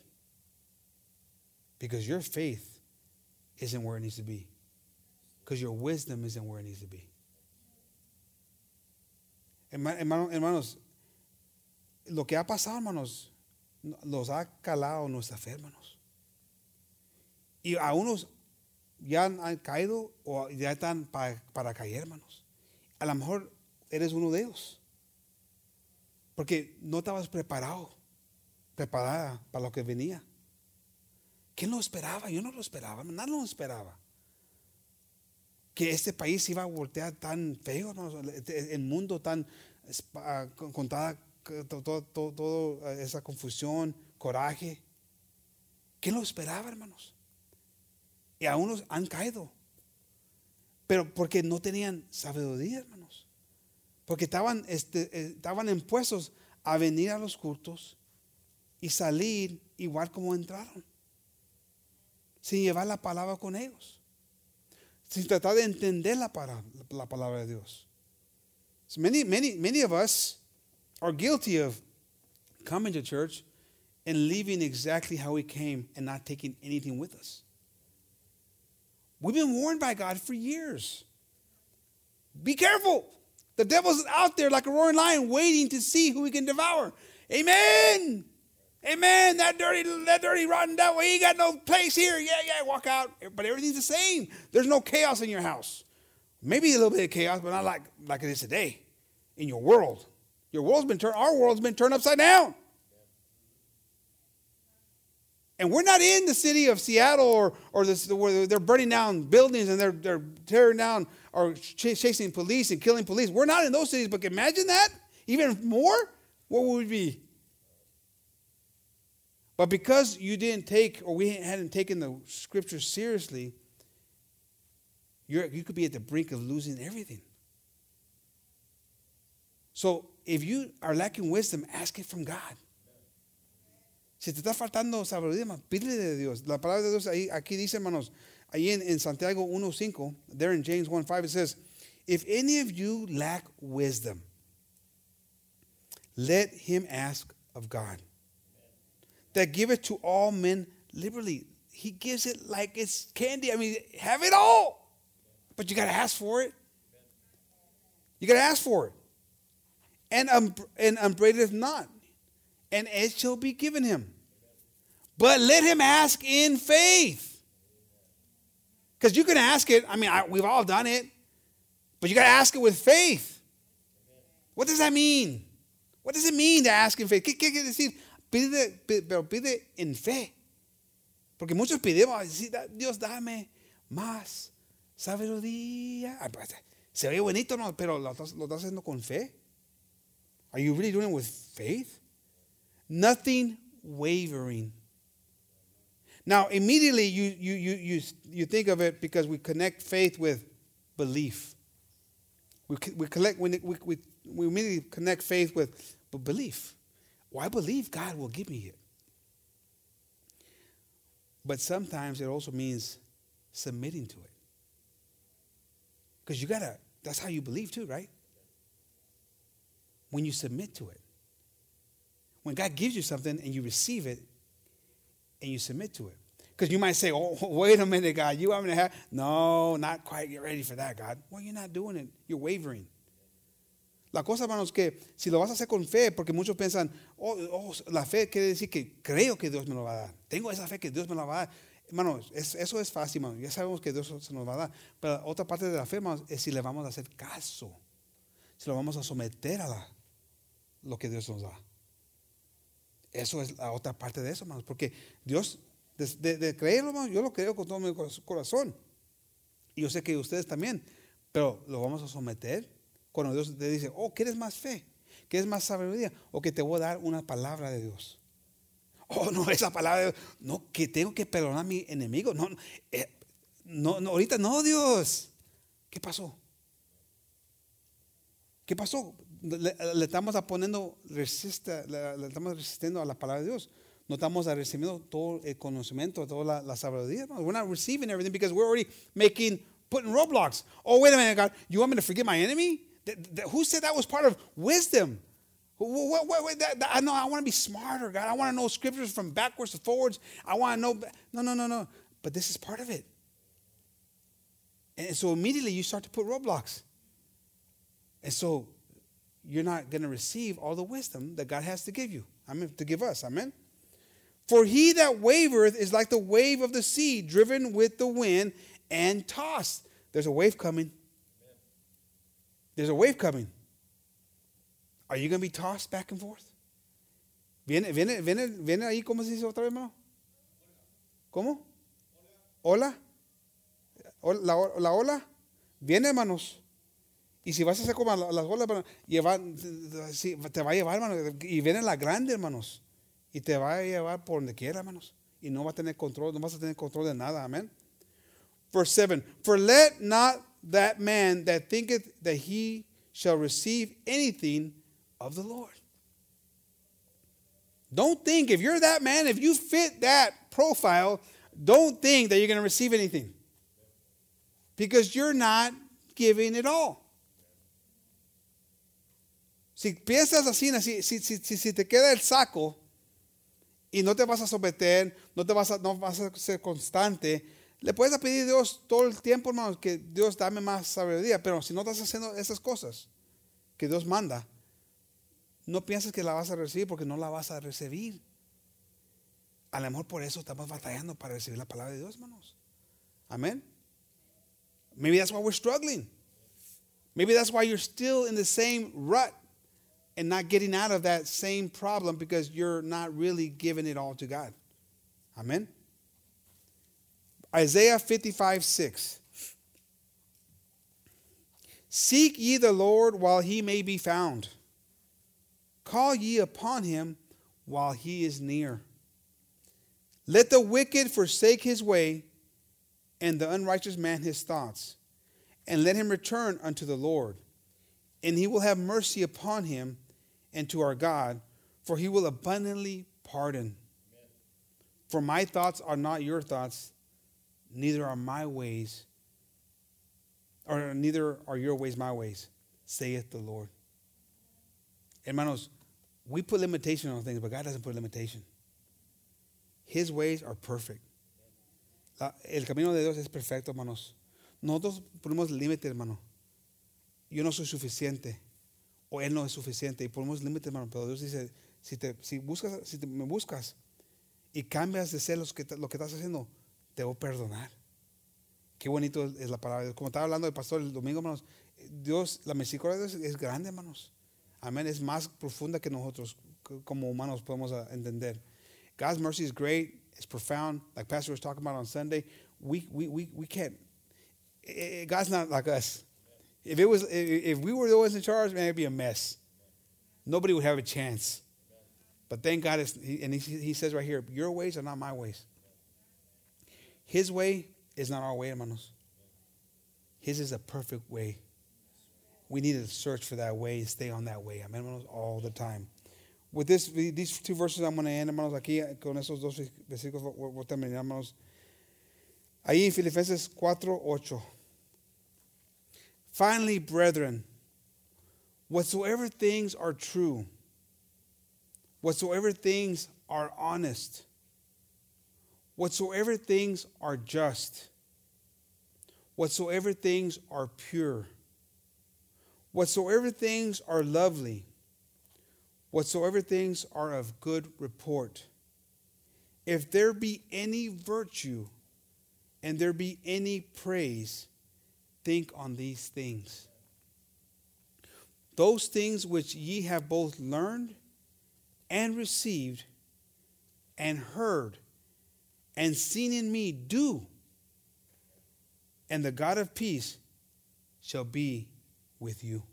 because your faith isn't where it needs to be, because your wisdom isn't where it needs to be. Hermanos, lo que ha pasado, hermanos, los ha calado nuestra fe, hermanos. Y a unos ya han caído o ya están para, para caer, hermanos. A lo mejor eres uno de ellos. Porque no estabas preparado, preparada para lo que venía. ¿Quién lo esperaba? Yo no lo esperaba, nadie lo esperaba. Que este país iba a voltear tan feo, el mundo tan con toda, toda esa confusión, coraje. ¿Quién lo esperaba, hermanos? Y a unos han caído. Pero porque no tenían sabiduría, hermanos. Porque estaban, este, eh, estaban impuestos a venir a los cultos y salir igual como entraron. Sin llevar la palabra con ellos. Sin tratar de entender la palabra, la palabra de Dios. So many, many, many of us are guilty of coming to church and leaving exactly how we came and not taking anything with us. We've been warned by God for years. Be careful. The devil's out there like a roaring lion waiting to see who he can devour. Amen. Amen. That dirty, that dirty, rotten devil, he ain't got no place here. Yeah, yeah, walk out. But everything's the same. There's no chaos in your house. Maybe a little bit of chaos, but not like, like it is today in your world. Your world's been turned, our world's been turned upside down. And we're not in the city of Seattle or, or this, where they're burning down buildings and they're, they're tearing down or chasing police and killing police. We're not in those cities, but imagine that even more. What would we be? But because you didn't take or we hadn't taken the scripture seriously, you could be at the brink of losing everything. So if you are lacking wisdom, ask it from God. Si te está faltando sabiduría, pídele de Dios. La palabra de Dios ahí, aquí dice, hermanos, ahí en, en Santiago 1.5, there in James 1.5, it says, If any of you lack wisdom, let him ask of God, that giveth to all men liberally. He gives it like it's candy. I mean, have it all. But you got to ask for it. You got to ask for it. And, um, and upbraideth not, and it shall be given him. But let him ask in faith. Because you can ask it, I mean, I, we've all done it, but you got to ask it with faith. What does that mean? What does it mean to ask in faith? ¿Qué quiere decir? Pide, pero pide en fe. Porque muchos pidemos, Dios dame más sabiduría. Ah, se ve bonito, no, pero lo estás, lo estás haciendo con fe. Are you really doing it with faith? Nothing wavering. Now, immediately you, you, you, you, you think of it because we connect faith with belief. We, we, collect, we, we, we immediately connect faith with belief. Well, I believe God will give me it. But sometimes it also means submitting to it. Because you got to, that's how you believe too, right? When you submit to it. When God gives you something and you receive it, and you submit to it. Because you might say, oh, wait a minute, God, you want me to have? No, not quite get ready for that, God. Well, you're not doing it. You're wavering. La cosa, hermanos, que si lo vas a hacer con fe, porque muchos piensan, oh, oh, la fe quiere decir que creo que Dios me lo va a dar. Tengo esa fe que Dios me la va a dar. Hermanos, es- eso es fácil, hermanos. Ya sabemos que Dios se nos va a dar. Pero otra parte de la fe, hermanos, es si le vamos a hacer caso. Si lo vamos a someter a lo que Dios nos da. Eso es la otra parte de eso, hermanos. Porque Dios, de, de- creerlo, hermanos, yo lo creo con todo mi cor- corazón. Y yo sé que ustedes también. Pero lo vamos a someter cuando Dios te dice, oh, ¿quieres más fe? ¿Quieres más sabiduría? O que te voy a dar una palabra de Dios. Oh, no, esa palabra de Dios. No, que tengo que perdonar a mi enemigo. No, eh, no, no, ahorita no, Dios. ¿Qué pasó? ¿Qué pasó? Le, le estamos poniendo resiste, le, le estamos resistiendo a la palabra de Dios. No estamos recibiendo todo el conocimiento, toda la, la sabiduría. We're not receiving everything because we're already making, putting roadblocks. Oh, wait a minute, God. You want me to forgive my enemy? Who said that was part of wisdom? Wh- wh- wh- wh- that- that- I know I want to be smarter, God. I want to know scriptures from backwards to forwards. I want to know. No, no, no, no. But this is part of it. And so immediately you start to put roadblocks. And so you're not going to receive all the wisdom that God has to give you. I mean, To give us. Amen. For he that wavereth is like the wave of the sea, driven with the wind and tossed. There's a wave coming. There's a wave coming. Are you going to be tossed back and forth? ¿Viene, viene, viene, viene ¿cómo se dice otra vez? ¿Cómo? ¿Hola? Ol- La, la ola? Viene, hermanos. Y si vas a hacer como la- las olas, te va a llevar, hermano. Y viene la grande, hermanos. Y te va a llevar por donde quiera, hermanos. Y no va a tener control, no vas a tener control de nada. Amén. Verse 7 For let not that man that thinketh that he shall receive anything of the Lord. Don't think, if you're that man, if you fit that profile, don't think that you're going to receive anything. Because you're not giving it all. Si piensas así, si, si, si, si, te queda el saco y no te vas a someter, no, te vas a, no vas a ser constante, le puedes pedir a Dios todo el tiempo, hermano, que Dios dame más sabiduría. Pero si no estás haciendo esas cosas que Dios manda, no pienses que la vas a recibir porque no la vas a recibir. A lo mejor por eso estamos batallando para recibir la palabra de Dios, hermanos. Amén. Maybe that's why we're struggling. Maybe that's why you're still in the same rut and not getting out of that same problem because you're not really giving it all to God. Amen. Isaiah 55 6. Seek ye the Lord while he may be found. Call ye upon him while he is near. Let the wicked forsake his way, and the unrighteous man his thoughts, and let him return unto the Lord. And he will have mercy upon him and to our God, for he will abundantly pardon. For my thoughts are not your thoughts, neither are my ways, or neither are your ways my ways, saith the Lord. Hermanos, we put limitation on things, but God doesn't put limitation. His ways are perfect. El camino de Dios es perfecto, hermanos. Nosotros ponemos límites, hermano. Yo no soy suficiente. O Él no es suficiente. Y ponemos límites, hermano. Pero Dios dice, si, te, si, buscas, si te- me buscas y cambias de ser los que, lo que estás haciendo, a perdonar. Qué bonito es, la palabra. Como estaba hablando el pastor el domingo, hermanos, Dios, la misericordia de Dios es grande, hermanos. Amén. Es más profunda que nosotros como humanos podemos ah, entender. God's mercy is great. It's profound. Like Pastor was talking about on Sunday, we, we, we, we can't. eh, eh, God's not like us. If it was, if we were the ones in charge, man, it'd be a mess. Nobody would have a chance. But thank God, and he, he says right here, your ways are not my ways. His way is not our way, hermanos. His is a perfect way. We need to search for that way and stay on that way, amen, hermanos, all the time. With this, these two verses, I'm going to end, hermanos, aquí con esos dos versículos voy a terminar, hermanos. Ahí en Filipenses 4, 8. Finally, brethren, whatsoever things are true, whatsoever things are honest, whatsoever things are just, whatsoever things are pure, whatsoever things are lovely, whatsoever things are of good report, if there be any virtue and there be any praise, think on these things. Those things which ye have both learned and received and heard and seen in me, do. And the God of peace shall be with you.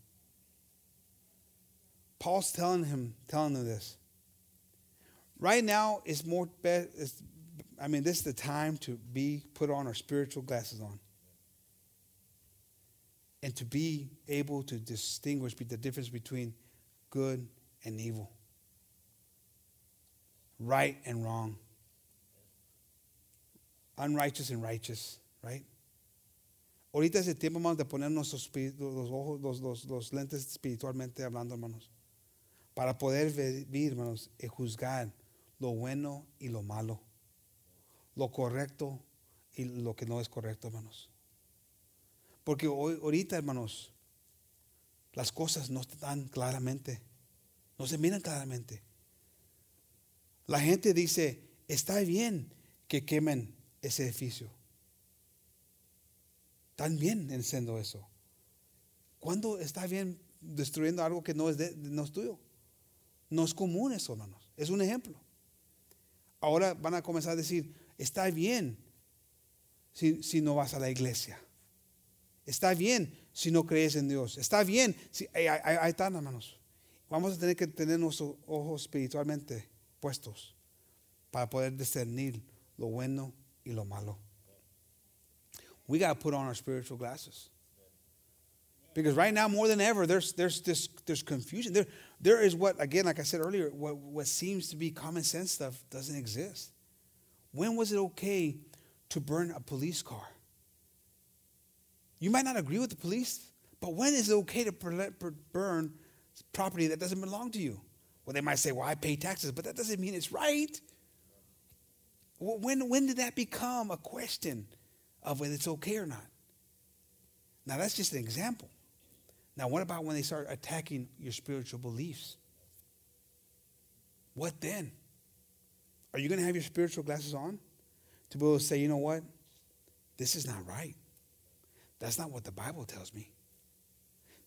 Paul's telling him, telling him this. Right now is more. It's, I mean, this is the time to be put on our spiritual glasses on, and to be able to distinguish the difference between good and evil, right and wrong, unrighteous and righteous, right? Ahorita es el tiempo, hermanos, de poner nuestros los ojos, los, los, lentes espiritualmente hablando, hermanos, para poder vivir, hermanos, y juzgar lo bueno y lo malo, lo correcto y lo que no es correcto, hermanos. Porque hoy, ahorita, hermanos, las cosas no están claramente, no se miran claramente. La gente dice, está bien que quemen ese edificio. Están bien haciendo eso. ¿Cuándo está bien destruyendo algo que no es, de, no es tuyo? No es común eso, hermanos. Es un ejemplo. Ahora van a comenzar a decir, está bien si, si no vas a la iglesia. Está bien si no crees en Dios. Está bien. Si, ahí, ahí están, hermanos. Vamos a tener que tener nuestros ojos espiritualmente puestos para poder discernir lo bueno y lo malo. We got to put on our spiritual glasses. Because right now, more than ever, there's, there's, this, there's confusion. There, there is what, again, like I said earlier, what, what seems to be common sense stuff doesn't exist. When was it okay to burn a police car? You might not agree with the police, but when is it okay to burn property that doesn't belong to you? Well, they might say, well, I pay taxes, but that doesn't mean it's right. When, when did that become a question of whether it's okay or not? Now, that's just an example. Now, what about when they start attacking your spiritual beliefs? What then? Are you going to have your spiritual glasses on to be able to say, you know what? This is not right. That's not what the Bible tells me.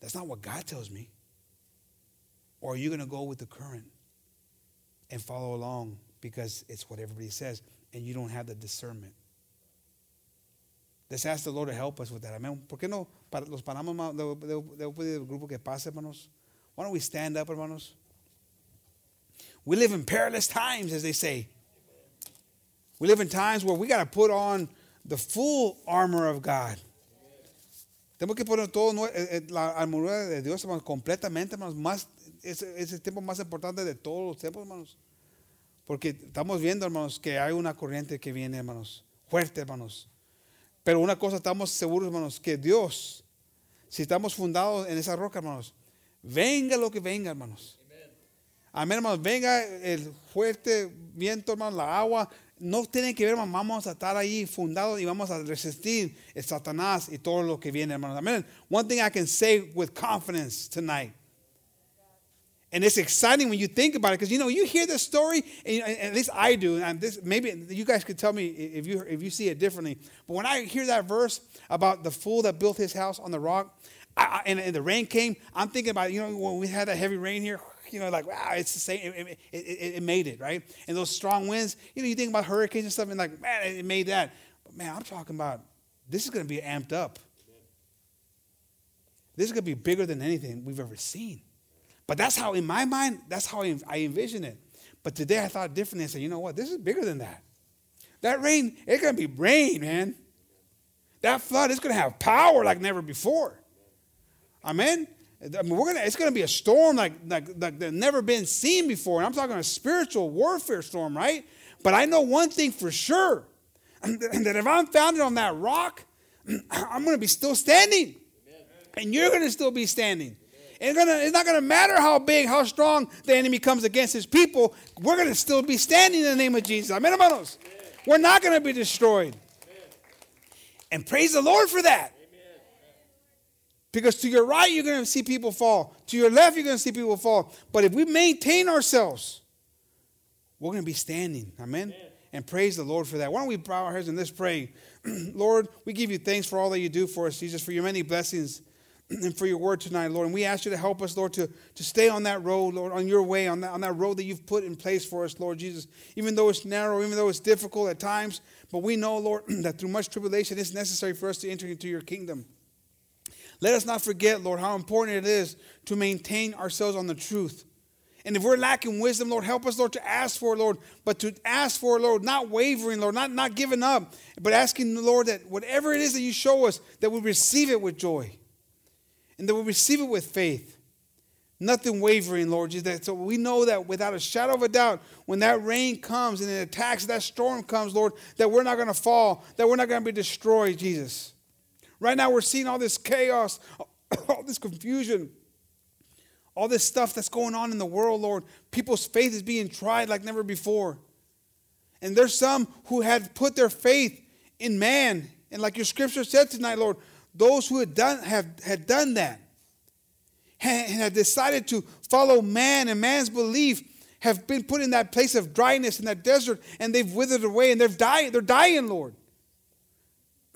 That's not what God tells me. Or are you going to go with the current and follow along because it's what everybody says and you don't have the discernment? Let's ask the Lord to help us with that. Amen. ¿Por qué no los paramos, debo pedir grupo que pase, hermanos? Why don't we stand up, hermanos? We live in perilous times, as they say. We live in times where we got to put on the full armor of God. Tenemos que poner todo eh, eh, la armadura de Dios hermanos, completamente, hermanos. Más, es, es el tiempo más importante de todos los tiempos, hermanos. Porque estamos viendo, hermanos, que hay una corriente que viene, hermanos, fuerte, hermanos. Pero una cosa estamos seguros, hermanos, que Dios, si estamos fundados en esa roca, hermanos, venga lo que venga, hermanos. Amén, hermanos. Venga el fuerte viento, hermanos, la agua. No tiene que ver, hermanos. Vamos a estar ahí fundados y vamos a resistir el Satanás y todo lo que viene, hermanos. Amén. One thing I can say with confidence tonight and it's exciting when you think about it because you know you hear the story, and, at least I do. And this maybe you guys could tell me if you if you see it differently. But when I hear that verse about the fool that built his house on the rock, I, I, and, and, the rain came, I'm thinking about you know when we had that heavy rain here. You know, like wow, it's the same. It, it, it, it made it right, and those strong winds. You know, you think about hurricanes and stuff, and like man, it made that. But man, I'm talking about this is going to be amped up. This is going to be bigger than anything we've ever seen. But that's how, in my mind, that's how I envision it. But today I thought differently. I said, you know what? This is bigger than that. That rain, it's going to be rain, man. That flood is going to have power like never before. Amen? I mean, we're gonna, it's going to be a storm like, like, like never been seen before. And I'm talking a spiritual warfare storm, right? But I know one thing for sure that if I'm founded on that rock, I'm going to be still standing. And you're going to still be standing. It's, gonna, it's not going to matter how big, how strong the enemy comes against his people. We're going to still be standing in the name of Jesus. Amen, hermanos. We're not going to be destroyed. And praise the Lord for that. Because to your right, you're going to see people fall. To your left, you're going to see people fall. But if we maintain ourselves, we're going to be standing. Amen? Amen. And praise the Lord for that. Why don't we bow our heads and let's pray Lord, we give you thanks for all that you do for us, Jesus, for your many blessings and for your word tonight, Lord. And we ask you to help us, Lord, to, to stay on that road, Lord, on your way, on that, on that road that you've put in place for us, Lord Jesus. Even though it's narrow, even though it's difficult at times, but we know, Lord, that through much tribulation, it's necessary for us to enter into your kingdom. Let us not forget, Lord, how important it is to maintain ourselves on the truth. And if we're lacking wisdom, Lord, help us, Lord, to ask for, Lord, but to ask for, Lord, not wavering, Lord, not, not giving up, but asking the Lord that whatever it is that you show us, that we receive it with joy. And that we receive it with faith. Nothing wavering, Lord Jesus. So we know that without a shadow of a doubt, when that rain comes and it attacks, that storm comes, Lord, that we're not going to fall, that we're not going to be destroyed, Jesus. Right now, we're seeing all this chaos, all this confusion, all this stuff that's going on in the world, Lord. People's faith is being tried like never before. And there's some who had put their faith in man. And like your scripture said tonight, Lord, those who had done, have, had done that and had decided to follow man and man's belief have been put in that place of dryness in that desert and they've withered away and they're dying, they're dying, Lord.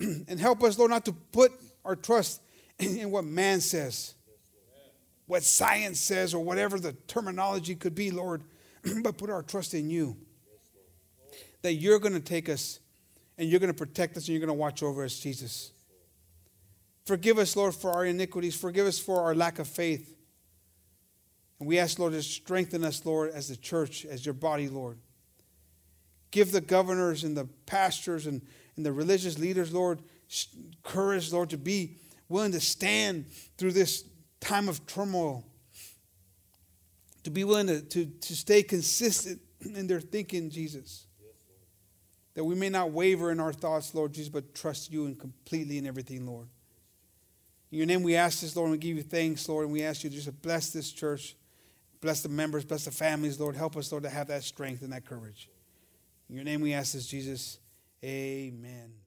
and help us, Lord, not to put our trust in, in what man says, what science says, or whatever the terminology could be, Lord, but put our trust in you. That you're going to take us and you're going to protect us and you're going to watch over us, Jesus. Forgive us, Lord, for our iniquities. Forgive us for our lack of faith. And we ask, Lord, to strengthen us, Lord, as the church, as your body, Lord. Give the governors and the pastors and, and the religious leaders, Lord, courage, Lord, to be willing to stand through this time of turmoil. To be willing to, to, to stay consistent in their thinking, Jesus. That we may not waver in our thoughts, Lord Jesus, but trust you and completely in everything, Lord. In your name we ask this, Lord, and we give you thanks, Lord, and we ask you just to bless this church, bless the members, bless the families, Lord. Help us, Lord, to have that strength and that courage. In your name we ask this, Jesus. Amen.